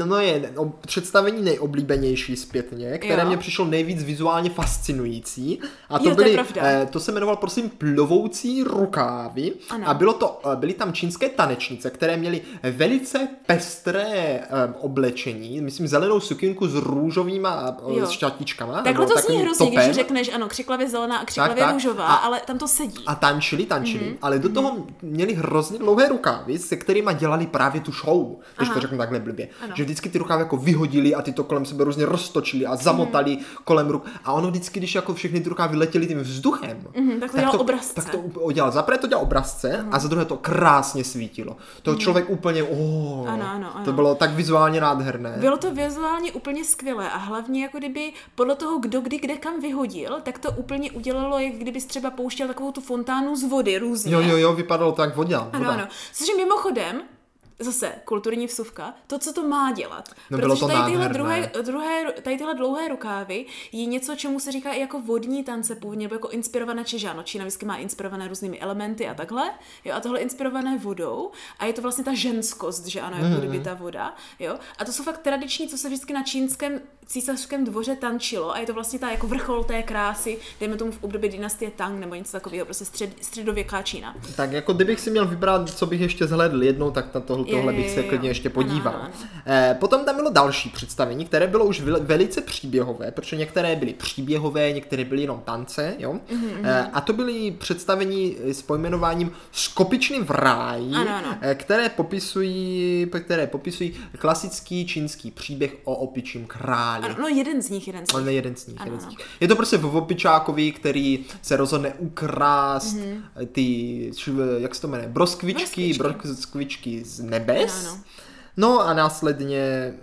moje no, představení nejoblíbenější zpětně, které Jo. mě přišlo nejvíc vizuálně fascinující. A to Jo, to byly, pravda. eh, to se jmenoval prosím plovoucí rukávy. Ano. A bylo to, eh, byly tam čínské tanečnice, které měly velice pestré eh, oblečení, myslím zelenou sukinku s růžovýma eh, Jo. s šatičkama. Takhle to zní hrozně, topem. když řekneš, ano, křiklavě zelená a křiklavě tak. růžová, A- ale tam to sedí. A tančili, tančili, Mhm. mm-hmm. ale do toho měli hrozně dlouhé rukávy, se kterými dělali právě tu show, když Aha. to řeknu takhle blbě. Ano. Že vždycky ty rukávy jako vyhodili a ty to kolem sebe různě roztočili a zamotali Mhm. kolem ruk. A ono vždycky, když jako všechny ty rukávy letěly tím vzduchem, Mhm, tak to dělal obrazce. Tak to udělal. Zaprvé to dělal obrazce a za druhé to krásně svítilo. To člověk úplně, oh, Mhm. Ano, ano, ano. to bylo tak vizuálně nádherné. Bylo to vizuálně úplně skvělé a hlavně jako kdyby podle toho, kdo kdy kde kam vyhodil, tak to úplně udělalo, jak kdybys třeba pouštěl takovou tu fontánu z vody různě. Jo, jo, jo, vypadalo to jak voda. Ano, ano. Což mimochodem, zase kulturní vsuvka, to, co to má dělat. No, bylo Protože to tady tyhle, druhé, druhé, tady tyhle dlouhé rukávy je něco, čemu se říká i jako vodní tance původně, nebo jako inspirované, ano, Čína vždycky má inspirované různými elementy a takhle, jo, a tohle inspirované vodou a je to vlastně ta ženskost, že ano, jako Mhm. kdyby ta voda, jo, a to jsou fakt tradiční, co se vždycky na čínském císařském dvoře tančilo a je to vlastně ta jako vrchol té krásy, dejme tomu v období dynastie Tang nebo něco takového, prostě střed, středověká Čína. Tak jako kdybych si měl vybrat, co bych ještě zhlédl jednou, tak na tohle, Jo, tohle bych se klidně ještě podíval. ano, ano. Eh, potom tam bylo další představení, které bylo už veli- velice příběhové, protože některé byly příběhové, některé byly jenom tance, jo. Mhm, Eh, a to byly představení s pojmenováním Skopičny v ráji, Ano, ano. eh, které popisují, které popisují klasický čínský příběh o opičím králi. Ano, no jeden z nich, jeden z nich. Ale jeden z nich, Ano, jeden z ano. nich. Je to prostě v opičákovi, který se rozhodne ukrást Mhm. mm-hmm. ty, jak se to jmenuje, broskvičky, Broskvičky. broskvičky z nebes. Ano, ano. No a následně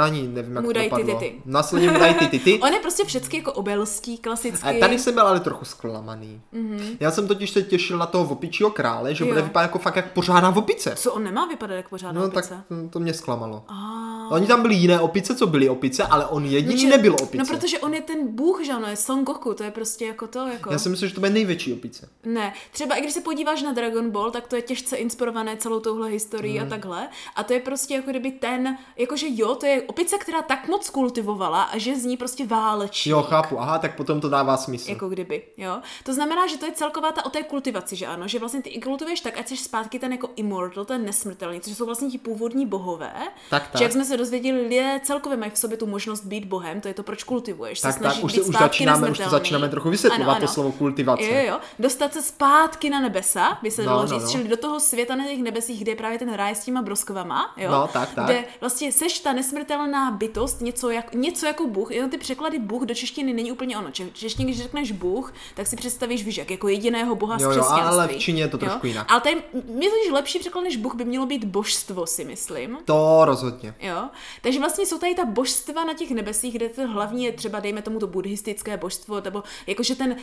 Ani nevím, jak Mu to dají ty dopadlo. tity. Následně dají ty tity. <laughs> On je prostě všechny jako obelský, klasický. A tady jsem byl ale trochu zklamaný. Mm-hmm. Já jsem totiž se těšil na toho opičího krále, že Jo. bude vypadat jako fakt jak pořádná opice. Co on nemá vypadat jako pořádná No opice? tak to, to mě zklamalo. A... Oni tam byli jiné opice, co byly opice, ale on jediný že- nebyl opice. No protože on je ten bůh, že ano, je Son Goku, to je prostě jako to, jako... Já si myslím, že to bude největší opice. Ne, třeba i když se podíváš na Dragon Ball, tak to je těžce inspirované celou touhle historií Mhm. a takhle. A to je prostě jako kdyby ten, jakože jo, to je opice, která tak moc kultivovala a že z ní prostě válečí. Jo, chápu, aha, tak potom to dává smysl. Jako kdyby, jo. To znamená, že to je celková ta o té kultivaci, že ano, že vlastně ty kultivuješ tak, ať jsi zpátky ten jako immortal, ten nesmrtelný, což jsou vlastně ti původní bohové. Tak, tak. Že jak jsme se dozvěděli, lidé celkově mají v sobě tu možnost být bohem, to je to, proč kultivuješ. se Tak, snažíš tak, už, být se, už, začínáme, už to začínáme trochu vysvětlovat, Ano, to slovo kultivace. Jo, jo, dostat se zpátky na nebesa, by se No, dalo no, říct, no. čili do toho světa na těch nebesích, kde je právě ten ráj s těma broskovama, jo, No, tak, tak. kde vlastně seš ta nesmrtelná bytost, něco, jak, něco jako Bůh, jenom ty překlady Bůh do češtiny není úplně ono. Če- Češtině, když řekneš Bůh, tak si představíš, víš, jak jako jediného Boha z Jo, jo, křesťanství. ale v Číně je to trošku jo? jinak. Ale tady, to, že lepší překlad než Bůh by mělo být božstvo, si myslím. To rozhodně. Jo, takže vlastně jsou tady ta božstva na těch nebesích, kde to hlavní je třeba, dejme tomu to buddhistické božstvo, nebo jakože ten, uh,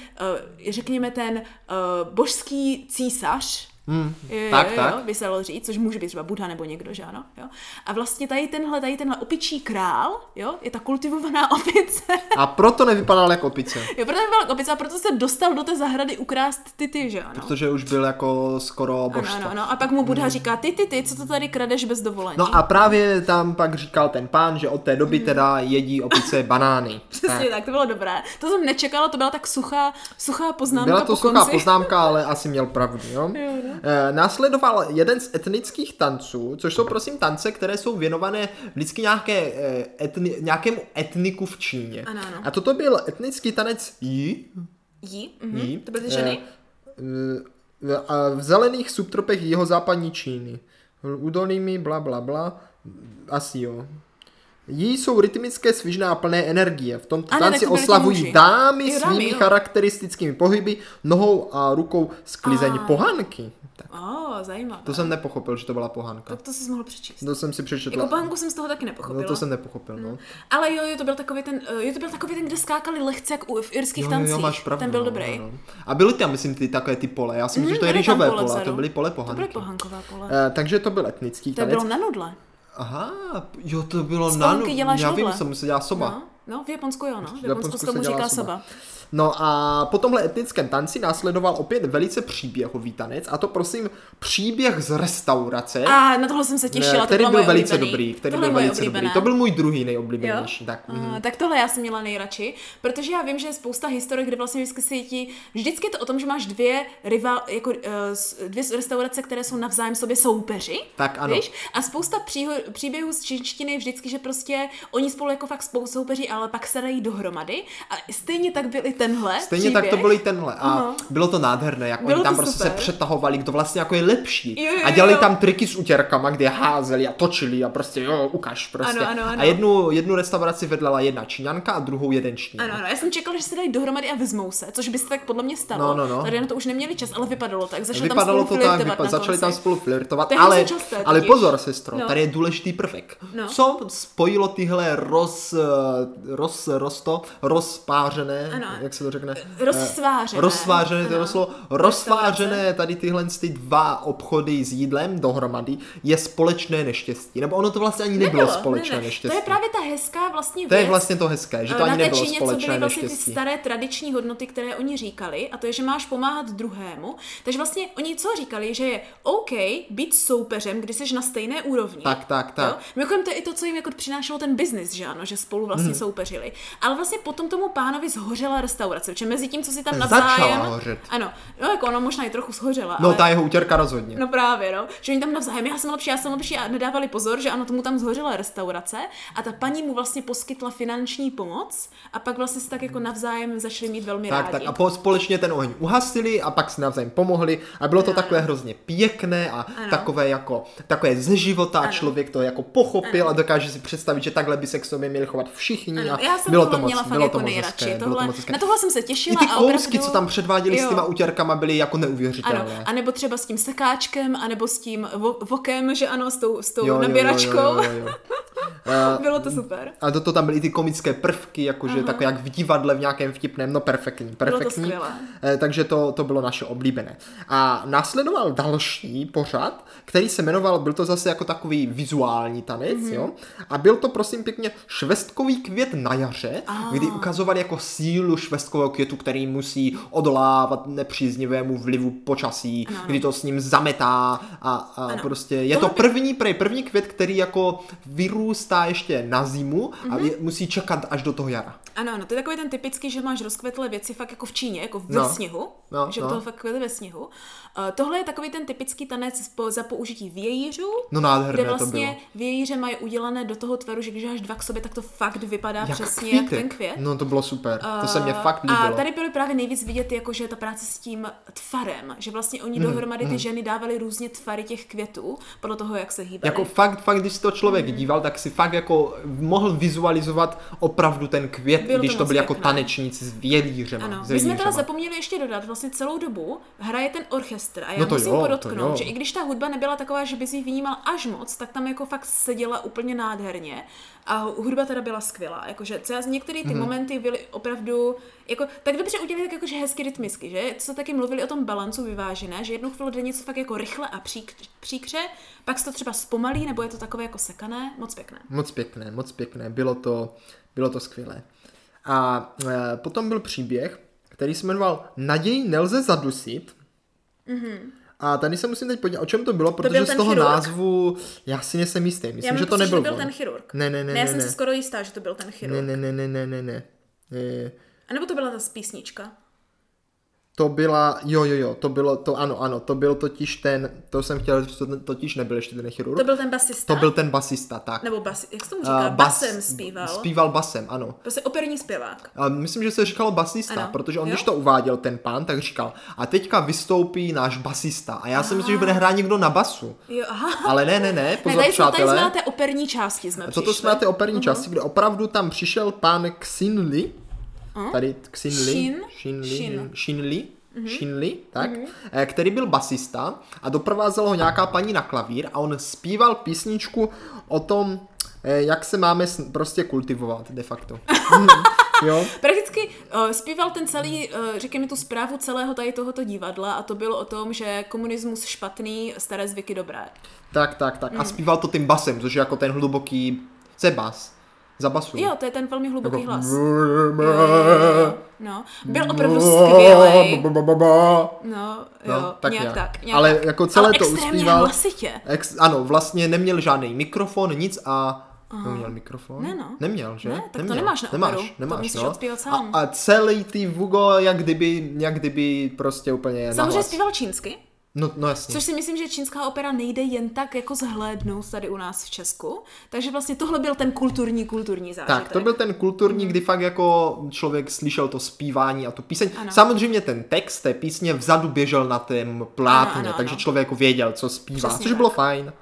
řekněme ten uh, božský císař, Hmm, jo, tak, jo, tak. Jo, by se dalo říct, což může být třeba Buddha nebo někdo, že ano, jo. A vlastně tady tenhle, tady tenhle opičí král, jo, je ta kultivovaná <laughs> opice, A proto nevypadal jako opice. jo, proto byla opice a proto se dostal do té zahrady ukrást ty ty, že ano. Protože už byl jako skoro Ano, božstvo. ano, ano. A pak mu Buddha říká, ty, ty, ty, co to tady kradeš bez dovolení? No a právě tam pak říkal ten pán, že od té doby teda jedí opice <laughs> banány. Hmm. Přesně tak, to bylo dobré. To jsem nečekala, to byla tak suchá, suchá poznámka Byla to po suchá konci. poznámka, ale <laughs> asi měl pravdu, jo? Jo, no. Eh, Následoval jeden z etnických tanců, což jsou prosím tance, které jsou věnované vždycky nějaké, eh, etni, nějakému etniku v Číně. Ano, ano. A toto byl etnický tanec Yi. Jí, mhm. Yi. to byly ženy. Eh, v- a v zelených subtropech jihozápadní Číny. Údolnými bla bla bla. Asi jo. Jí jsou rytmické, svižné a plné energie. V tomto Ano, tanci oslavují dámy Jo, dámy, svými jo. charakteristickými pohyby, nohou a rukou sklizeň A. pohanky. Tak, O, zajímavé. to jsem nepochopil, že to byla pohanka. Tak to jsi mohl přečíst. To jsem si přečetl. Jako pohanku jsem z toho taky nepochopila. No to jsem nepochopil, no. Ale jo, jo, to byl takový ten, eh, jo, to byl takový ten, kde skákali lehce jak u, v irských Jo, tancích. jo, máš pravdu. ten byl no, dobrý. No, no. A byly tam, myslím, ty takové ty pole. Já si myslím, Mhm, že to je tam rýžové pole pole, to byly pole To pohanky. byly pohanková pole. Eh, takže to byl etnický To tanec. bylo na nudle. Aha, jo, to bylo Z na děláš Já vím, nudle. jsem se dělá soba. No, no, v Japonsku jo, no. V V Japonsku se tomu říká soba. No a po tomhle etnickém tanci následoval opět velice příběhový tanec, a to prosím příběh z restaurace, A na tohle jsem se těšila, to který bylo byl velice oblíbený. dobrý, který Tohle byl velice dobrý. oblíbené. To byl můj druhý Jo? nejoblíbenější. Tak. Uh, tak tohle já jsem měla nejradši, protože já vím, že je spousta historie, kde vlastně vždycky si ti, vždycky je to o tom, že máš dvě rival, jako uh, s- dvě restaurace, které jsou navzájem sobě soupeři. Tak ano. Víš? A spousta přího, příběhů z čínštiny vždycky, že prostě oni spolu jako fakt spolu soupeří, ale pak se dají dohromady. A stejně tak byl i tenhle Stejně příběh. tak to byl i tenhle. A Aha. bylo to nádherné, jak Bylo oni tam to prostě super. se přetahovali, kdo vlastně jako je lepší. Jo, jo, a dělali jo. tam triky s utěrkama, kde házeli a točili a prostě jo, ukaž prostě. Ano, ano, ano. A jednu, jednu restauraci vedla jedna Číňanka a druhou jeden Číňan. Ano, ano, já jsem čekala, že se dají dohromady a vezmou se, což by se tak podle mě stalo. No, no, no. Tady na to už neměli čas, ale vypadalo tak. Začali Vypadalo tam to spolu tak, flirtovat vypa- začali tam spolu flirtovat, To ale, časté ale pozor, sestro, No. tady je důležitý prvek. No. Co spojilo tyhle roz, roz, rosto, rozpářené, Ano. jak se to řekne? Rozsvářené. Eh, Rozsvářené, to slovo. Rozsvářené tady tyhle ty dva obchody s jídlem dohromady je společné neštěstí. Nebo ono to vlastně ani nebylo, společné ne, ne. neštěstí. To je právě ta hezká vlastně věc. to je vlastně to hezké, že to eh, ani nebylo Číně, co společné byly vlastně ty neštěstí. staré tradiční hodnoty, které oni říkali, a to je, že máš pomáhat druhému. Takže vlastně oni co říkali, že je OK být soupeřem, když jsi na stejné úrovni. Tak, tak, tak. Jo? Mimochodem to je i to, co jim jako přinášelo ten biznis, že ano, že spolu vlastně hmm. Soupeřili. Ale vlastně potom tomu pánovi zhořela restaurace, protože mezi tím, co si tam Začala navzájem... hořet. Ano, no jako ono možná i trochu shořela, No ale... ta jeho utěrka rozhodně. No právě, no. Že oni tam navzájem, já jsem lepší, já jsem lepší a nedávali pozor, že ano, tomu tam zhořela restaurace a ta paní mu vlastně poskytla finanční pomoc a pak vlastně se tak jako navzájem začali mít velmi Tak, rádi. tak a po, společně ten oheň uhasili a pak si navzájem pomohli a bylo to Ano, takové hrozně pěkné a Ano. takové jako, takové ze života a Ano. člověk to jako pochopil a dokáže si představit, že takhle by se k sobě měli chovat všichni Ano, a já jsem bylo tohle to moc, měla fakt bylo jako to moc nejradši. hezké, bylo to Tohle, moc hezké. na tohle jsem se I těšila ty a kousky, opravdu... co tam předváděli s Jo. těma utěrkama, byly jako Ano, neuvěřitelné. a nebo třeba s tím sekáčkem, anebo s tím vo- vokem, že ano, s tou, s tou Jo, jo, jo, naběračkou. jo, jo, jo. Eh, <laughs> Bylo to super. A do toho tam byly ty komické prvky, jakože tak jak v divadle v nějakém vtipném, no perfektní, Bylo to perfektní. skvělé. Eh, takže to, to bylo naše oblíbené. A následoval další pořad, který se jmenoval, byl to zase jako takový vizuální tanec, Mhm. mm-hmm. jo, a byl to prosím pěkně švestkový květ na jaře, ah. kdy ukazovali jako sílu švestkového květu, který musí odolávat nepříznivému vlivu počasí, Ano, ano. kdy to s ním zametá a, a Ano. prostě je Tohle to by- první, prej, první květ, který jako vyrůstá ještě na zimu a Mhm. je, musí čekat až do toho jara. Ano, ano, to je takový ten typický, že máš rozkvetlé věci fakt jako v Číně, jako v No. sněhu, No, že no. to fakt kvete ve sněhu. Uh, tohle je takový ten typický tanec po, za použití vějířů, No nádherné kde to vlastně bylo. vějíře mají udělané do toho tvaru, že když máš dva k sobě, tak to fakt vypadá Jak přesně jak kvítek. ten květ. No to bylo super, to se mě Uh, fakt líbilo. A tady byly právě nejvíc vidět, jako, že ta práce s tím tvarem, že vlastně oni dohromady ty ženy dávali různě tvary těch květů, podle toho, jak se hýbaly. Jako fakt, fakt, když si to člověk Mhm. díval, tak si fakt jako mohl vizualizovat opravdu ten květ, Bylo to když to moc byli jako pěkné. tanečníci s vělířema. Ano, s my jsme teda zapomněli ještě dodat, vlastně celou dobu hraje ten orchestr a já No to musím jo, to podotknout, že i když ta hudba nebyla taková, že bys ji vnímal až moc, tak tam jako fakt seděla úplně nádherně a hudba teda byla skvělá, jakože třeba z některé ty momenty byly opravdu, jako, tak dobře udělali tak jakože hezky rytmicky, že, co taky mluvili o tom balancu vyvážené, že jednu chvíli jde něco fakt jako rychle a přík, příkře, pak se to třeba zpomalí, nebo je to takové jako sekané, moc pěkné. Moc pěkné, moc pěkné, bylo to, bylo to skvělé. A e, potom byl příběh, který se jmenoval Naději nelze zadusit. Mm-hmm. A tady se musím teď podívat, o čem to bylo, protože byl z toho chirurg? názvu já si nejsem jistý. Myslím, já že to nebyl že byl on. ten chirurg. Ne, ne, ne, ne, já ne, jsem ne. si skoro jistá, že to byl ten chirurg. Ne, ne, ne, ne, ne, ne, ne. A nebo to byla ta písnička. To byla, jo, jo, jo, to bylo, to ano, ano, to byl totiž ten, to jsem chtěl říct, to totiž nebyl ještě ten chirurg. To byl ten basista. to byl ten basista, tak. Nebo bas, jak se tomu A říká? bas- basem zpíval. Zpíval basem, ano. Prostě operní zpěvák. A myslím, že se říkalo basista, Ano. protože on, Jo? když to uváděl ten pán, tak říkal, a teďka vystoupí náš basista. A já si myslím, že bude hrát někdo na basu. Jo, aha. Ale ne, ne, ne, Ne, pozor, tady, jsme, tady jsme přátelé. na té operní části jsme Toto přišli. jsme na té operní části, kde opravdu tam přišel pán Xinli, tady Xinli, Shin? Shinli, Shin. Shinli, Shinli, tak, eh, který byl basista a doprovázel ho nějaká paní na klavír a on zpíval písničku o tom, eh, jak se máme prostě kultivovat de facto. Mhm, <laughs> <laughs> jo? Prakticky uh, zpíval ten celý, uh, řekněme tu zprávu celého tady tohoto divadla a to bylo o tom, že komunismus špatný, staré zvyky dobré. Tak, tak, tak. Hmm. A zpíval to tím basem, což je jako ten hluboký, co je bas? Za basu. Jo, to je ten velmi hluboký Jako- hlas. Jo, jo, jo. No, byl opravdu skvělý. No, jo, No, tak nějak nějak. tak. Nějak Ale tak. jako celé Ale to uspíval. hlasitě. Ex, ano, vlastně neměl žádný mikrofon, nic a No, měl mikrofon? Ne, no. Neměl, že? Ne, tak to neměl. nemáš na nemáš, operu. To nemáš, musíš no. sám. A, a celý ty Vugo, jak kdyby, jak kdyby prostě úplně Samozřejmě nahlas. zpíval čínsky, No, no jasně. což si myslím, že čínská opera nejde jen tak jako zhlédnout tady u nás v Česku. Takže vlastně tohle byl ten kulturní, kulturní zážitek. Tak, to byl ten kulturní, kdy fakt jako člověk slyšel to zpívání a tu píseň. Ano. Samozřejmě ten text té písně vzadu běžel na tém plátně, Ano, ano, takže ano. člověk jako věděl, co zpívá, Přesně což tak. bylo fajn.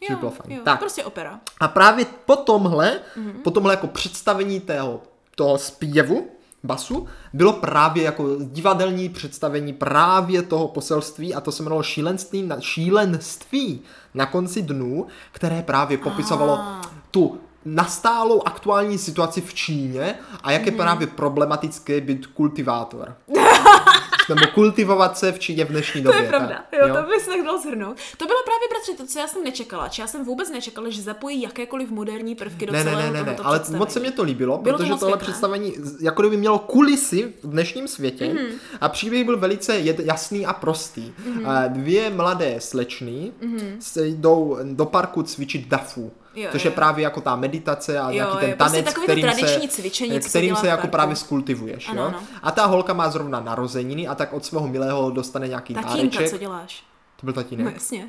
Což jo, bylo fajn. Jo, tak. prostě opera. A právě po tomhle, Mhm. mm-hmm. po tomhle jako představení tého, toho zpěvu, basu, bylo právě jako divadelní představení právě toho poselství a to se jmenovalo šílenství na, šílenství na konci dnů, které právě popisovalo Ah. tu nastálou aktuální situaci v Číně a jak je Mhm. právě problematické být kultivátor. <laughs> Nebo kultivovat se v Číně v dnešní <laughs> To době. je pravda, tak, jo, to by se tak dalo zhrnout. To bylo právě, bratře, to, co já jsem nečekala. Či já jsem vůbec nečekala, že zapojí jakékoliv moderní prvky do Ne, celého ne, ne, ne, ale moc se mě to líbilo, Bylo to protože moc tohle pěkné. představení jako kdyby mělo kulisy v dnešním světě Mhm. mm-hmm. a příběh byl velice jasný a prostý. Mhm. Mm-hmm. Dvě mladé slečny mm-hmm. se jdou do parku cvičit dafu. Jo, což jo. je právě jako ta meditace a Jo, nějaký jo, ten prostě tanec, to kterým tradiční se, cvičení, kterým se jako právě skultivuješ. Ano, jo? ano. A ta holka má zrovna narozeniny a tak od svého milého dostane nějaký Tatínka, dáreček. co děláš? To byl No tatínek. jasně.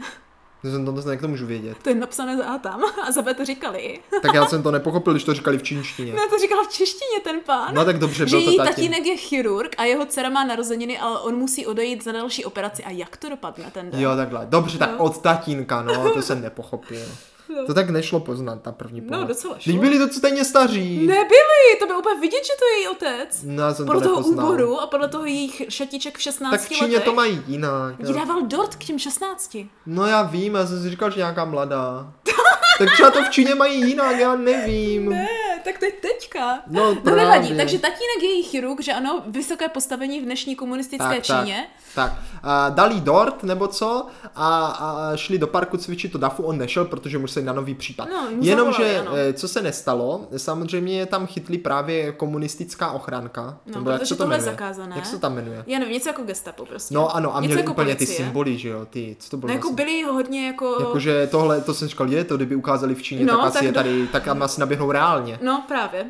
To jsem to, to, jak to můžu vědět. To je napsané za a tam. <laughs> A za B to říkali. Tak já jsem to nepochopil, když to říkali v čínštině. Ne, to říkal v češtině ten pán. No tak dobře, že byl to její tatín. tatínek je chirurg a jeho dcera má narozeniny, ale on musí odejít za další operaci. A jak to dopadne ten den? Jo, takhle. Dobře, tak No. od tatínka, no, to jsem nepochopil. <laughs> To tak nešlo poznat na první No, pohled. docela šlo. Teď byli to stejně staří. Nebyli, to bylo úplně vidět, že to je její otec. No, já jsem Podle to toho nepoznal. úboru a podle toho jejich šatíček v 16 Tak v Číně letech. to mají jinak. Jí dával dort k těm 16. No já vím, já jsem si říkal, že nějaká mladá. <laughs> Tak třeba to v Číně mají jinak, já nevím. Ne, tak to je teďka. No, no nevadí. Takže tatínek je její chirurg, že ano, vysoké postavení v dnešní komunistické Tak, Číně. Tak, tak. A dali dort nebo co a, a šli do parku cvičit to DAFu, on nešel, protože museli na nový případ. No, Jenomže, eh, co se nestalo, samozřejmě tam chytli právě komunistická ochranka. No, nebo jak protože se to je jmenuje? zakázané. Jak se to tam jmenuje? Já nevím, něco jako gestapo prostě. No ano, a něco měli jako úplně ty policie. symboly, že jo, ty, co to bylo No jako vlastně? byli hodně jako... Jakože tohle, to jsem říkal, je to, kdyby ukázali v Číně, No, tak asi tak je do- tady, tak tam asi naběhnou reálně. No právě.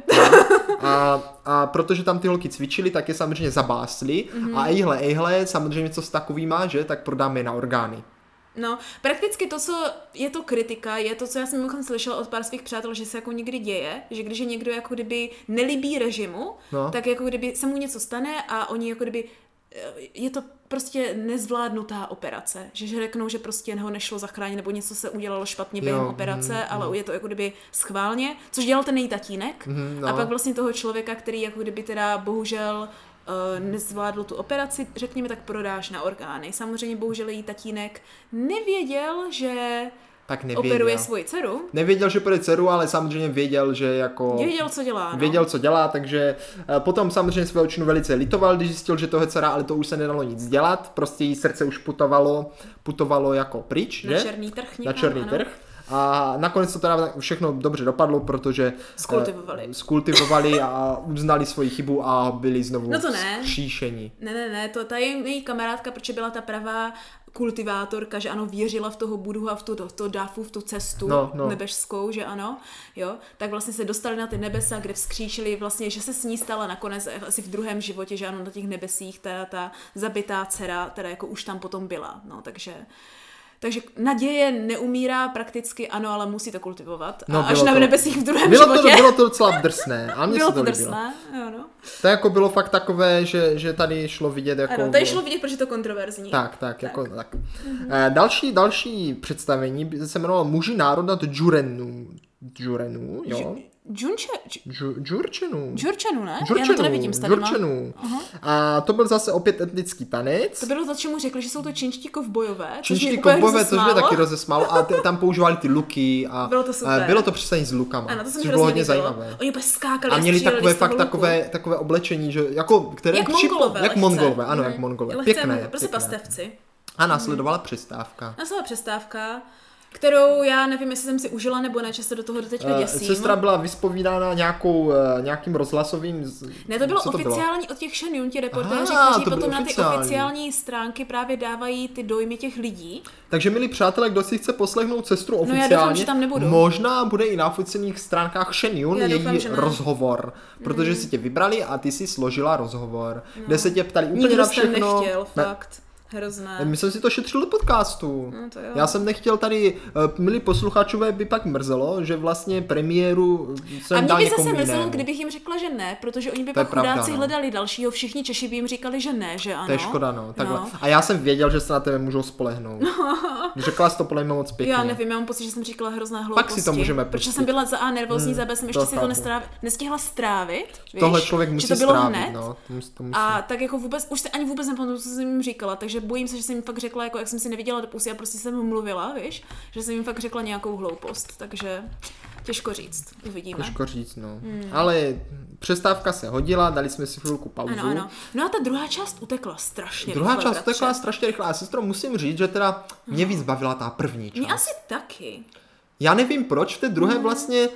A, a protože tam ty holky cvičily, tak je samozřejmě zabásli Mhm. a ejhle, ejhle, samozřejmě co s takový má, že, tak prodáme je na orgány. No, prakticky to, co je to kritika, je to, co já jsem mimochodem slyšela od pár svých přátel, že se jako někdy děje, že když je někdo jako kdyby nelíbí režimu, No. tak jako kdyby se mu něco stane a oni jako kdyby eh, je to prostě nezvládnutá operace, že že řeknou, že prostě ho nešlo zachránit nebo něco se udělalo špatně během Jo, operace, mm, ale je to jako kdyby schválně, což dělal ten její tatínek Mhm, no. a pak vlastně toho člověka, který jako kdyby teda bohužel nezvládl tu operaci, řekněme, tak prodáš na orgány. Samozřejmě bohužel její tatínek nevěděl, že Tak nevěděl. operuje svoji dceru. Nevěděl, že půjde dceru, ale samozřejmě věděl, že jako... Nevěděl, co dělá. No. Věděl, co dělá, takže eh, potom samozřejmě svého činu velice litoval, když zjistil, že to je dcera, ale to už se nedalo nic dělat, prostě jí srdce už putovalo, putovalo jako pryč, Na že? černý trh Na někam, černý ano. trh. A nakonec to teda všechno dobře dopadlo, protože Skultivovali. eh, skultivovali a uznali svoji chybu a byli znovu No to ne. skříšení. Ne, ne, ne, to ta je její kamarádka, protože byla ta pravá kultivátorka, že ano, věřila v toho Budhu a v tu, to, to dáfu, v tu cestu No, no. nebeskou, že ano, jo, tak vlastně se dostali na ty nebesa, kde vzkříšili vlastně, že se s ní stala nakonec asi v druhém životě, že ano, na těch nebesích, ta, ta zabitá dcera, teda jako už tam potom byla, no, takže takže naděje neumírá prakticky, ano, ale musí to kultivovat. No, a až na to- nebesích v druhém Bylo to, životě. bylo to docela drsné. A mně bylo to to drsné, jo, no. To jako bylo fakt takové, že, že tady šlo vidět jako... Ano, tady šlo vidět, proč je to kontroverzní. Tak, tak, jako tak. Eh, Další, další představení se jmenovalo Muži národa Džurenu. Džurenu, jo? Džunče, Džu- Džurčenu. Džurčenu, ne? Já na Džurčenu, to nevidím s tadyma. Džurčenu. A to byl zase opět etnický tanec. To bylo to, čemu řekli, že jsou to činští kovbojové. Čínští kovbové, což mě taky rozesmálo. A t- tam používali ty luky. A, Bylo to super. A bylo to představení s lukama. Ano, to hrozně bylo hodně zajímavé. Oni skákali A měli takové fakt luku. takové, takové oblečení, že jako, které Jak připom- mongolové, jak mongolové, ano, Mhm. jak mongolové. Pěkné, Prostě pastevci. A následovala přestávka. Nastala přestávka, kterou já nevím, jestli jsem si užila nebo ne, že se do toho doteďka Eh, děsím. Sestra byla vyspovídána nějakou, eh, nějakým rozhlasovým... z- Ne, to bylo co oficiální od těch Shen ti reportéři, Aha, kteří to bylo potom na ty oficiální. oficiální stránky právě dávají ty dojmy těch lidí. Takže milí přátelé, kdo si chce poslechnout sestru No já oficiálně, doufám, že tam nebudu. možná bude i na oficiálních stránkách Shen Yun její doufám, že ne. rozhovor, protože si tě vybrali a ty si složila rozhovor, kde se tě ptali úplně Nikdo na všechno. nechtěl, Ne, fakt. Hrozné. My jsem si to šetřil do podcastu. No to jo. Já jsem nechtěl tady, uh, milí posluchačové, by pak mrzelo, že vlastně premiéru jsem A mě dal by zase mrzelo, kdybych jim řekla, že ne, protože oni by To pak pravda, chudáci no. hledali dalšího, všichni Češi by jim říkali, že ne, že ano. To je škoda, no. Takhle. No. A já jsem věděl, že se na tebe můžou spolehnout. <laughs> Řekla jsi to podle mě moc pěkně. Já nevím, já mám pocit, že jsem říkala hrozné Pak hlouposti. si to můžeme Protože pustit. jsem byla za A nervózní, za B jsem ještě to si to nestráv, nestihla strávit. Víš? Tohle člověk musí že to bylo strávit, hned. no. To musí, to musí. A tak jako vůbec, už se ani vůbec nepamatuju, co jsem jim říkala, takže bojím se, že jsem jim fakt řekla, jako jak jsem si neviděla do pusy a prostě jsem mluvila, víš, že jsem jim fakt řekla nějakou hloupost, takže těžko říct, uvidíme. Těžko říct, no. Hmm. Ale přestávka se hodila, dali jsme si chvilku pauzu. Ano, ano. No a ta druhá část utekla strašně Druhá rychle, část bratře. tekla strašně rychle. A sestro, musím říct, že teda mě víc bavila ta první část. Mě asi taky. Já nevím proč, v té druhé vlastně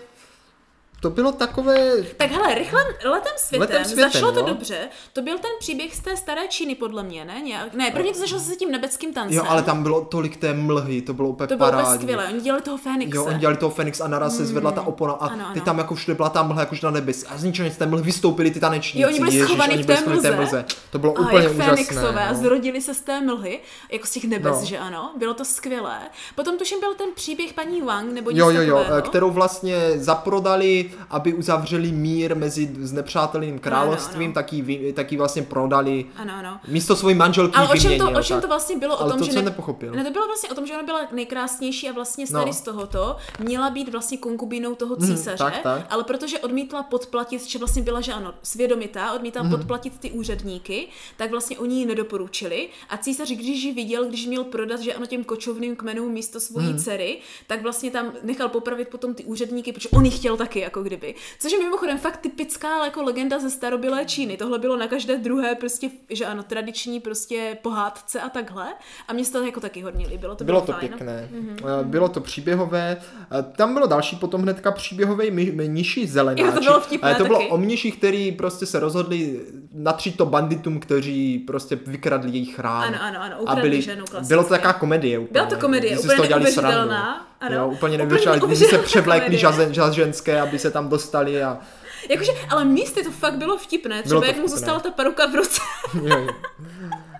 to bylo takové... Tak hele, rychle letem světem, Letem světem, začalo to jo. dobře. To byl ten příběh z té staré Číny, podle mě, ne? Nějak, ne, první to začalo se tím nebeckým tancem. Jo, ale tam bylo tolik té mlhy, to bylo úplně to bylo úplně skvělé. Oni dělali toho Fénixe. Jo, oni dělali toho Fenix a naraz se zvedla ta opona a Ano, ty ano. tam jako všude byla ta mlha jakož na nebes a z ničeho nic té mlhy vystoupili ty tanečníci. Jo, oni byli schovaní v té schovaní mlze. To bylo a úplně úžasné. Fénixové a no. zrodili se z té mlhy, jako z těch nebes, No. že ano. Bylo to skvělé. Potom tuším byl ten příběh paní Wang, nebo nic Jo, jo, jo, kterou vlastně zaprodali aby uzavřeli mír mezi znepřátelným královstvím, ano. taky, vy- taky vlastně prodali Ano, ano. místo svojí manželky Ale o čem, to, o čem tak. to vlastně bylo? Ale o tom, to že jsem nepochopil. Ne, to bylo vlastně o tom, že ona byla nejkrásnější a vlastně z tady No. z tohoto měla být vlastně konkubínou toho císaře, tak, tak. ale protože odmítla podplatit, že vlastně byla, že ano, svědomitá, odmítla Mhm. podplatit ty úředníky, tak vlastně oni ji nedoporučili a císař, když ji viděl, když měl prodat, že ano, těm kočovným kmenům místo svojí Mhm. dcery, tak vlastně tam nechal popravit potom ty úředníky, protože on ji chtěl taky, jako kdyby. Což je mimochodem fakt typická jako legenda ze starobylé Číny. Tohle bylo na každé druhé prostě, že ano, tradiční prostě pohádce a takhle. A mě se to jako taky hodně líbilo. To Bylo bylo, to fajn. pěkné. Mm-hmm. Bylo to příběhové. Eh, Tam bylo další potom hnedka příběhový mniši zelenáči. Jo, to bylo vtipné Ale to bylo taky. o mniších, který prostě se rozhodli natřít to banditům, kteří prostě vykradli jejich chrám. Ano, ano, ano, a byli, ženu klasicky. Bylo to taková komedie úplně. Byla to komedie, úplně neuvěřitelná. Ano. Jo, úplně neuvěřitelné, když se převlékli za ženské, aby se tam dostali a Jakože, ale místy to fakt bylo vtipné. Třeba to jak mu zůstala ta paruka v ruce. <laughs>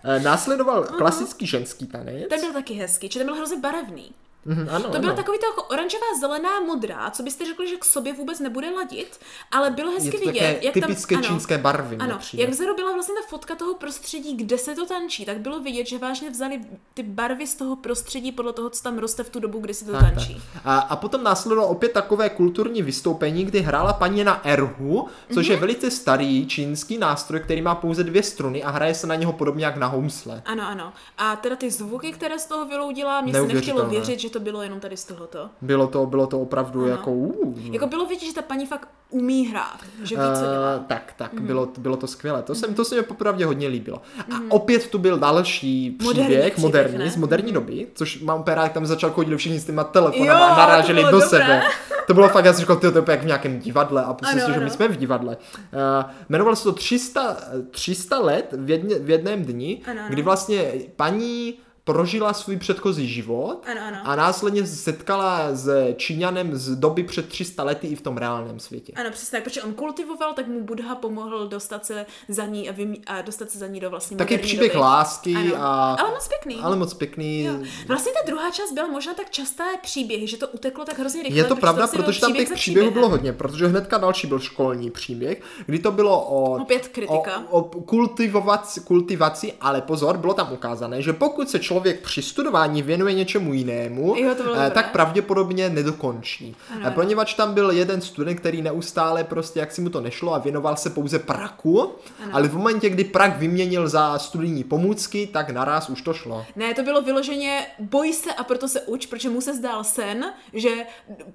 Eh, Následoval klasický ženský tanec. ten byl taky hezký, že ten byl hrozně barevný. Mhm, ano, To byla ano. takový to jako oranžová, zelená, modrá, co byste řekli, že k sobě vůbec nebude ladit, ale bylo hezky Je to vidět, jak typické tam, ano, čínské barvy. Ano, jak vzadu byla vlastně ta fotka toho prostředí, kde se to tančí, tak bylo vidět, že vážně vzali ty barvy z toho prostředí podle toho, co tam roste v tu dobu, kdy se to Tak, tančí. tak. A, a potom následovalo opět takové kulturní vystoupení, kdy hrála paní na erhu, což Mhm. je velice starý čínský nástroj, který má pouze dvě struny a hraje se na něho podobně jak na housle. Ano, ano. A teda ty zvuky, které z toho vyloudila, mě se nechtělo věřit, že to bylo jenom tady z tohoto. Bylo to, bylo to opravdu Ano. jako... Uh, Jako bylo vidět, že ta paní fakt umí hrát, že ví, co Eh, dělá. Mhm. tak, tak, bylo, bylo to skvělé. To, jsem, to se mi popravdě hodně líbilo. A opět tu byl další Moderní příběh, moderní, ne? z moderní doby, což mám rád, jak tam začal chodit všichni s těma telefonama Jo, a naráželi do dobré. sebe. To bylo fakt, já jsem říkal, to je jak v nějakém divadle a prostě si, že my jsme v divadle. Uh, jmenovalo se to 300, 300 let v, jedně, v jedném dni, Ano, ano. kdy vlastně paní prožila svůj předchozí život Ano, ano. a následně se setkala s Číňanem z doby před 300 lety i v tom reálném světě. Ano, přesně tak, protože on kultivoval, tak mu Buddha pomohl dostat se za ní a, vymí- a dostat se za ní do vlastně Taky příběh doby. lásky Ano. a... Ale moc pěkný. Ale moc pěkný. Jo. Vlastně ta druhá část byla možná tak časté příběhy, že to uteklo tak hrozně rychle. Je to protože pravda, vlastně byl protože tam těch příběhů bylo hodně, protože hnedka další byl školní příběh, kdy to bylo o, Opět kritika. o, o kultivovaci, kultivaci, ale pozor, bylo tam ukázané, že pokud se člověk při studování věnuje něčemu jinému, Jo, to bylo eh, dobré. tak pravděpodobně nedokončí. Ano, Eh, ano. Poněvadž tam byl jeden student, který neustále prostě, jak si mu to nešlo a věnoval se pouze praku, ale v momentě, kdy prak vyměnil za studijní pomůcky, tak naraz už to šlo. Ne, to bylo vyloženě boj se a proto se uč, protože mu se zdál sen, že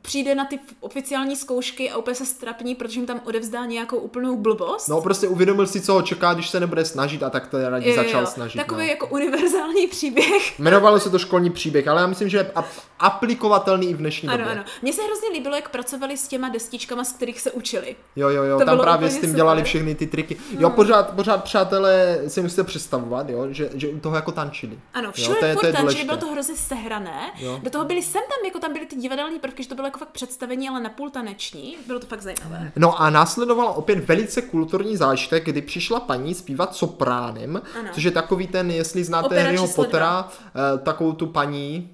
přijde na ty oficiální zkoušky a úplně se strapní, protože jim tam odevzdá nějakou úplnou blbost. No prostě uvědomil si, co ho čeká, když se nebude snažit a tak to raději začal jo. snažit. Takový no. jako univerzální příběh. <laughs> Jmenovalo se to školní příběh, ale já myslím, že je ap- aplikovatelný i v dnešní Ano, době. ano. Mně se hrozně líbilo, jak pracovali s těma destičkama, z kterých se učili. Jo, jo, jo, To tam právě s tím super. dělali všechny ty triky. Jo, pořád, pořád přátelé si musíte představovat, jo, že, že u toho jako tančili. Ano, jo, všude to je, furt to je tančili, důležité. bylo to hrozně sehrané. Jo. Do toho byly sem tam, jako tam byly ty divadelní prvky, že to bylo jako fakt představení, ale napůl taneční. Bylo to fakt zajímavé. No a následoval opět velice kulturní zážitek, kdy přišla paní zpívat sopránem, Ano. což je takový ten, jestli znáte Harryho Pottera, eh, takovou tu paní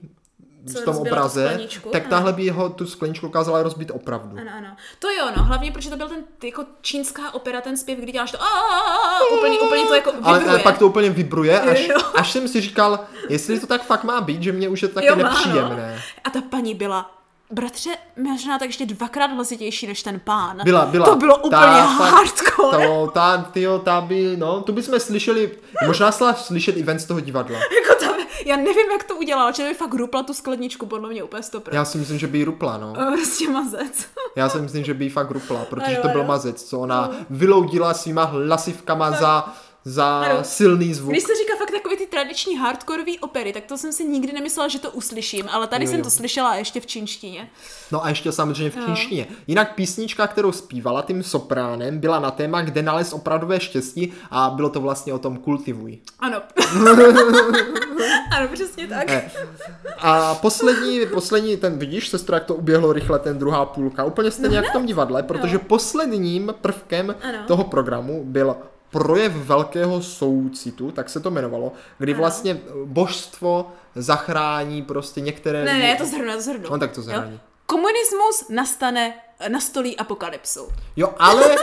Co v tom tu obraze, skleničku, tak ano. tahle by jeho tu skleničku dokázala rozbít opravdu. Ano, ano. To jo, no, hlavně protože to byl ten jako čínská opera, ten zpěv, kdy děláš to úplně, <laughs> úplně to jako vibruje. ale pak to úplně vibruje, až, až jsem si říkal, jestli to tak fakt má být, že mě už je to taky Jo, no. nepříjemné. A ta paní byla Bratře, možná tak ještě dvakrát hlasitější než ten pán. Byla, byla. To bylo úplně fakt- hardcore. To, ta, tyjo, ta by, no, tu bychom slyšeli, možná šla slyšet i ven z toho divadla. <laughs> Jako tam, já nevím, jak to udělala, že by fakt rupla tu skledničku, podle mě úplně stopr. Já si myslím, že by jí rupla, no. <laughs> Prostě mazec. <laughs> Já si myslím, že by jí fakt rupla, protože Ano, to byl ano. mazec, co ona vyloudila svýma hlasivkama za, za Ano. silný zvuk. Když se říká fakt tradiční hardkorový opery, tak to jsem si nikdy nemyslela, že to uslyším, ale tady Jo, jsem jo. to slyšela ještě v čínštině. No a ještě samozřejmě v Jo. čínštině. Jinak písnička, kterou zpívala tím sopránem, byla na téma, kde nalez opravdové štěstí a bylo to vlastně o tom kultivuj. Ano. <laughs> ano, přesně tak. Ne. A poslední, poslední, ten vidíš, sestro, jak to uběhlo rychle, ten druhá půlka, úplně stejně jak v tom divadle, protože posledním prvkem Ano. toho programu byl projev velkého soucitu, tak se to jmenovalo, kdy Ano. vlastně božstvo zachrání prostě některé... Ne, ne, já to zhrnu, já to zhrnu. No, tak to Jo? zhrni. komunismus nastane, nastolí apokalypsu. Jo, ale,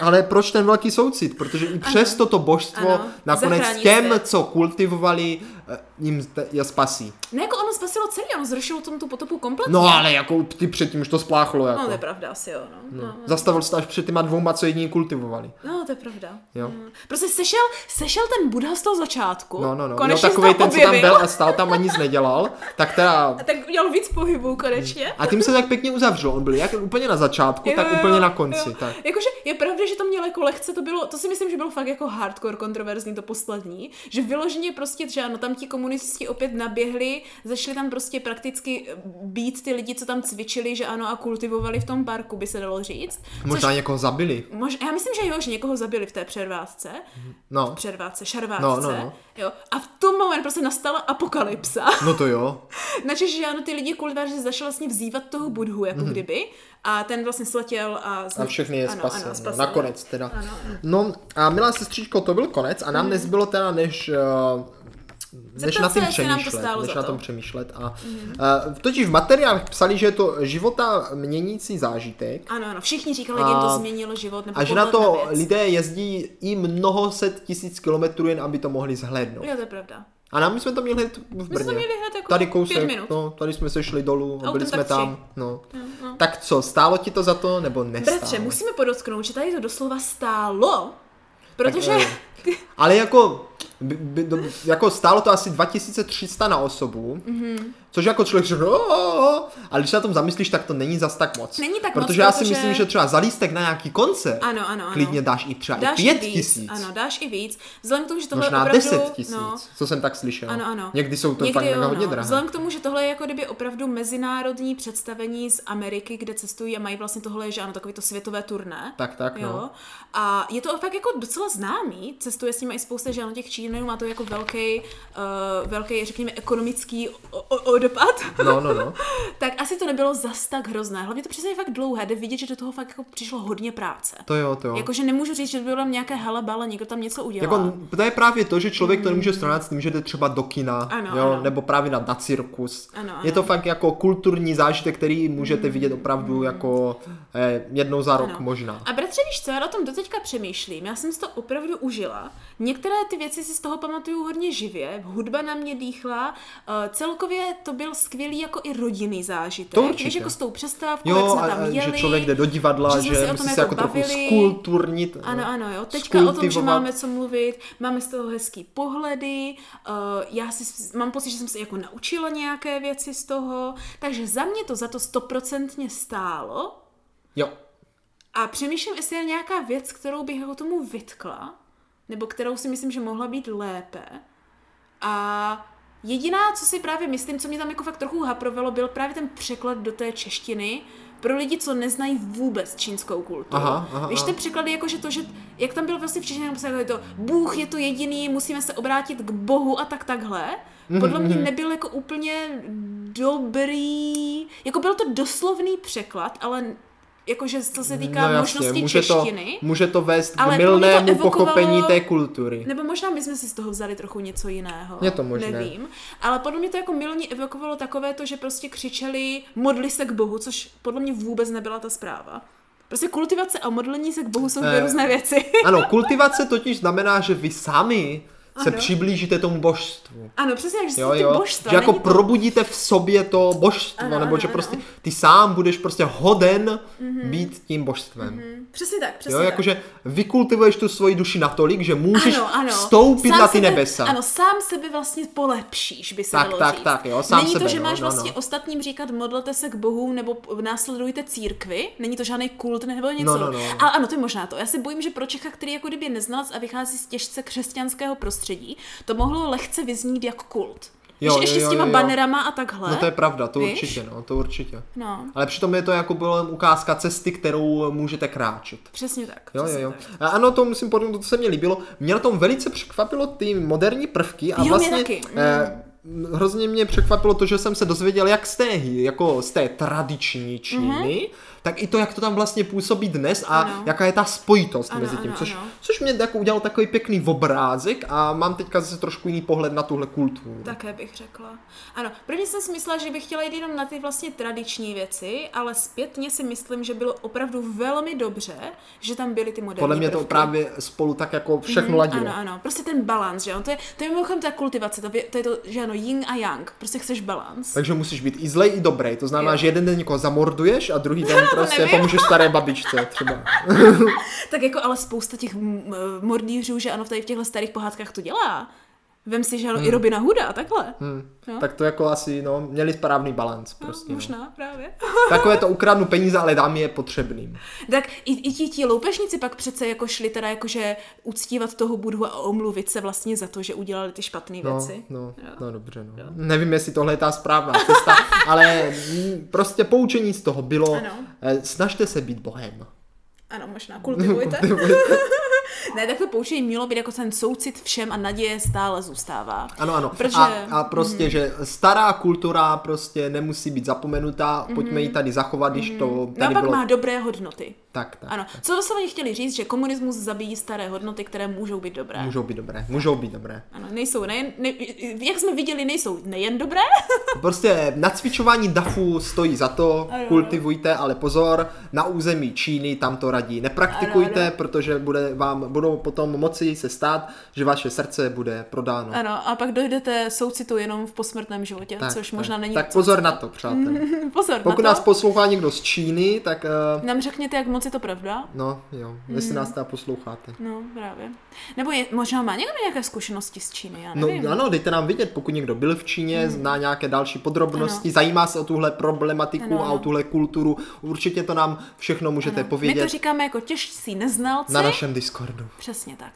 ale proč ten velký soucit? Protože i přes toto božstvo Ano, nakonec zachrání těm, svět. co kultivovali, eh, jim te- je spasí. Ne, jako ono spasilo celý, ono zrušilo tomu tu potopu kompletně. No ale jako ty předtím už to spláchlo. Jako. No, to je pravda, asi jo, no. no. Zastavil se až před těma dvouma, co jediní kultivovali. No, to je pravda. Jo. Mm. Prostě sešel, sešel ten Buddha z toho začátku. No, no, no. Jo, Konečně takový se tam ten, co tam byl a stál tam a nic nedělal, tak teda... <laughs> A tak udělal víc pohybů konečně. A tím se tak pěkně uzavřel. On byl jak úplně na začátku, tak úplně na konci. Tak. Jakože je pravda, že to mělo jako lehce, to bylo, to si myslím, že bylo fakt jako hardcore kontroverzní to poslední, že vyloženě prostě, že ano, tam ti komunisti opět naběhli, začali tam prostě prakticky být ty lidi, co tam cvičili, že ano, a kultivovali v tom parku, by se dalo říct. Možná někoho zabili. Mož, já myslím, že jo, že někoho zabili v té předvázce, No, předvádce, šarvátce, No, no, no. jo. A v tom moment prostě nastala apokalypsa. <laughs> no to jo. Načež, že ano, ty lidi kultiváři začali vlastně vzývat toho budhu, jako mm-hmm. kdyby, a ten vlastně sletěl a... Mhm. A všechny je ano, spasil. Ano, no, spasil. nakonec teda. Ano, ano. No a milá sestřičko, to byl konec a nám Mhm. nezbylo teda než... Uh, než na se, tím to přemýšlet, stálo než na to. Tom přemýšlet. A, uh, totiž v materiálech psali, že je to života měnící zážitek Ano, ano, všichni říkali, jak jim to změnilo život, nebo a že na to věc. lidé jezdí i mnoho set tisíc kilometrů jen, aby to mohli zhlédnout. Jo, to je pravda. A nám jsme to měli hned v My jsme Brně. to měli hned jako Tady pět kousek, minut. no, tady jsme se šli dolů a byli jsme tam. No. no. Tak co, stálo ti to za to, nebo nestálo? Bratře, musíme podotknout, že tady to doslova stálo, protože... Tak, eh, Ale jako, <laughs> by, by, do, jako stálo to asi 2300 na osobu, mm-hmm. Což jako člověk řekne, "O, o, o", ale když se na tom zamyslíš, tak to není zas tak moc. Není tak moc, protože já si protože- myslím, že třeba za lístek na nějaký koncert Ano, ano, ano. klidně dáš i třeba dáš i 5 i víc, tisíc. Ano, dáš i víc. Vzhledem k tomu, že tohle Možná opravdu... 10 tisíc, No, co jsem tak slyšel. Ano, ano. Někdy jsou to Někdy fakt jo, mega hodně no. drahé. Vzhledem k tomu, že tohle je jako kdyby opravdu mezinárodní představení z Ameriky, kde cestují a mají vlastně tohle, že ano, takový to světové turné. Tak, tak, no. Jo. A je to fakt jako docela známý, cestuje s nimi i spousta, že ano, těch Číňanů má to jako velký, uh, velký, řekněme, ekonomický o- o- odpad. No, no, no. <laughs> tak asi to nebylo zas tak hrozné. Hlavně to přesně je fakt dlouhé, jde vidět, že do toho fakt jako přišlo hodně práce. To jo, to jo. Jakože nemůžu říct, že by bylo tam nějaké halabala, někdo tam něco udělal. Jako, to je právě to, že člověk to nemůže srovnat s tím, že jde třeba do kina, Ano, jo, ano. nebo právě na, na cirkus. Ano, Je to fakt jako kulturní zážitek, který můžete vidět opravdu jako eh, jednou za rok Ano. možná. A bratře, víš co, já na tom doteďka přemýšlím, já jsem si to opravdu užila. Některé ty věci si z toho pamatuju hodně živě, hudba na mě dýchla, uh, celkově to byl skvělý jako i rodinný zážitek. To určitě. Víš, jako s tou přestávkou, jak Jo, jsme a, tam jeli. že člověk jde do divadla, že že, jsme se o tom jako jako trochu bavili. skulturnit. Ano, no. ano, jo. Teďka o tom, že máme co mluvit, máme z toho hezký pohledy, uh, já si, mám pocit, že jsem se jako naučila nějaké věci z toho, takže za mě to za to stoprocentně stálo. Jo, A přemýšlím, jestli je nějaká věc, kterou bych jako tomu vytkla, nebo kterou si myslím, že mohla být lépe. A jediná, co si právě myslím, co mě tam jako fakt trochu haprovalo, byl právě ten překlad do té češtiny pro lidi, co neznají vůbec čínskou kulturu. Aha, aha, Víš, ten překlad je jako, že to, že jak tam bylo vlastně v češtině, napsané jako to Bůh je to jediný, musíme se obrátit k Bohu a tak takhle. Mhm, Podle mě nebyl jako úplně dobrý, jako byl to doslovný překlad, ale jakože co se týká no jasně, možnosti může to, češtiny, může to vést k to milnému evokovalo- pochopení té kultury. nebo možná my jsme si z toho vzali trochu něco jiného. Je to možné. Nevím. Ale podle mě to jako milně evokovalo takové to, že prostě křičeli modli se k Bohu, což podle mě vůbec nebyla ta zpráva. Prostě kultivace a modlení se k Bohu jsou dvě Eh, různé věci. Ano, kultivace totiž znamená, že vy sami se Ano. přiblížíte tomu božstvu. ano, přesně jak, že Jo, jo. božstva. že jako to... probudíte v sobě to božstvo, Ano, nebo ano, že ano. prostě ty sám budeš prostě hoden být tím božstvem. Hm, Přesně tak, přesně Jo, tak. jakože vykultivuješ tu svoji duši natolik, že můžeš ano, ano. vstoupit Sám na ty sebe, nebesa. Ano, sám sebe vlastně polepšíš, by se Tak, dalo tak, říct. tak, jo, sám Není sebe, to, že no, máš no, vlastně no. ostatním říkat modlete se k Bohu nebo následujte církvi, není to žádný kult nebo něco. No, no, no. Ale ano, to je možná to. Já si bojím, že pro Čecha, který jako kdyby neznalec a vychází z těžce křesťanského prostředí, to mohlo lehce vyznít jako kult. Jo, Víš, jo, ještě jo, s těma jo, jo. banerama a takhle. No to je pravda, to Víš? určitě, no, to určitě. No, Ale přitom je to jako byla ukázka cesty, kterou můžete kráčet. přesně tak. Jo, jo, přesně jo. tak. A ano, to musím podotknout, to se mi líbilo. Mě na tom velice překvapilo ty moderní prvky a Jo, mě vlastně taky. Mm. Eh, hrozně mě překvapilo to, že jsem se dozvěděl, jak z té, jako z té tradiční Číny, Mhm. mm-hmm. Tak i to, jak to tam vlastně působí dnes a Ano. jaká je ta spojitost Ano, mezi tím, ano, což, ano. což mě jako udělal takový pěkný obrázek a mám teďka zase trošku jiný pohled na tuhle kulturu. Také bych řekla. Ano, prvně jsem si myslela, že bych chtěla jít jenom na ty vlastně tradiční věci, ale zpětně si myslím, že bylo opravdu velmi dobře, že tam byly ty moderní Podle mě to prvky. právě spolu tak jako všechno Mhm, ladilo. Ano, ano, prostě ten balans, že jo, to je, to je mimochodem ta kultivace, to, je- to je to, že ano, yin a yang, prostě chceš balans. Takže musíš být i zlej, i dobrý. To znamená, Jo. že jeden den někoho zamorduješ a druhý den <laughs> prostě nevím. pomůžeš staré babičce třeba. <laughs> Tak jako ale spousta těch m- m- mordýřů, že ano, tady v těchto starých pohádkách to dělá. Vem si, že ano, i Robina Hooda, takhle. Hmm. No. Tak to jako asi, no, měli správný balans prostě. no, No. možná, právě. <laughs> Takové to ukradnu peníze, ale dám je potřebným. Tak i, i ti, ti loupežníci pak přece jako šli teda jakože uctívat toho Budhu a omluvit se vlastně za to, že udělali ty špatné No, věci. no, Jo. no dobře, no. Nevím, jestli tohle je ta správná cesta, <laughs> ale prostě poučení z toho bylo, Ano. eh, snažte se být bohem. Ano, možná kultivujte. <laughs> ne, tak to poučení mělo být jako ten soucit všem a naděje stále zůstává. Ano, ano. Protože- A, a prostě, mm. že stará kultura prostě nemusí být zapomenutá, pojďme ji tady zachovat, když to tady Naopak bylo... má dobré hodnoty. Tak, tak. Ano, co doslovně chtěli říct, že komunismus zabíjí staré hodnoty, které můžou být dobré. Můžou být dobré, můžou být dobré. Ano, nejsou nejen, ne, jak jsme viděli, nejsou nejen dobré, <laughs> Prostě nacvičování DAFu stojí za to, Ano. kultivujte, ale pozor, na území Číny tam to radí nepraktikujte, Ano, ano. protože bude vám, budou potom moci se stát, že vaše srdce bude prodáno. ano, a pak dojdete soucitu jenom v posmrtném životě, Tak, což tak. možná není Tak pozor na to, přátelé. <laughs> Pozor Pokud na nás to. poslouchá někdo z Číny, tak uh, Nám řekněte, jak moc je to pravda. no jo, jestli nás teda posloucháte. No, právě. Nebo je, možná má někdo nějaké zkušenosti z Číny, já No nevím. ano, dejte nám vidět, pokud někdo byl v Číně, zná nějaké další podrobnosti, Ano. zajímá se o tuhle problematiku Ano, a o ano. tuhle kulturu, určitě to nám všechno můžete My to povědět říkáme jako těžcí neznalci. na našem Discordu. Přesně tak.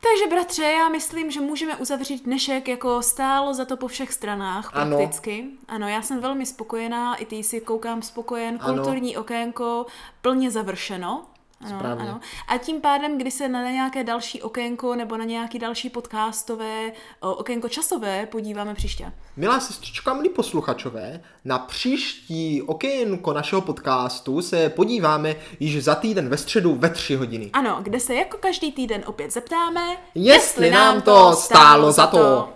Takže bratře, já myslím, že můžeme uzavřít dnešek jako stálo za to po všech stranách Ano. prakticky. Ano, já jsem velmi spokojená, i ty si koukám spokojen, Ano. kulturní okénko plně završeno. Ano, Správně. ano. A tím pádem, kdy se na nějaké další okénko nebo na nějaký další podcastové okénko časové podíváme příště. Milá sestřička, milí posluchačové, na příští okénko našeho podcastu se podíváme již za týden ve středu ve tři hodiny. Ano, kde se jako každý týden opět zeptáme, Jestli nám to stálo za to.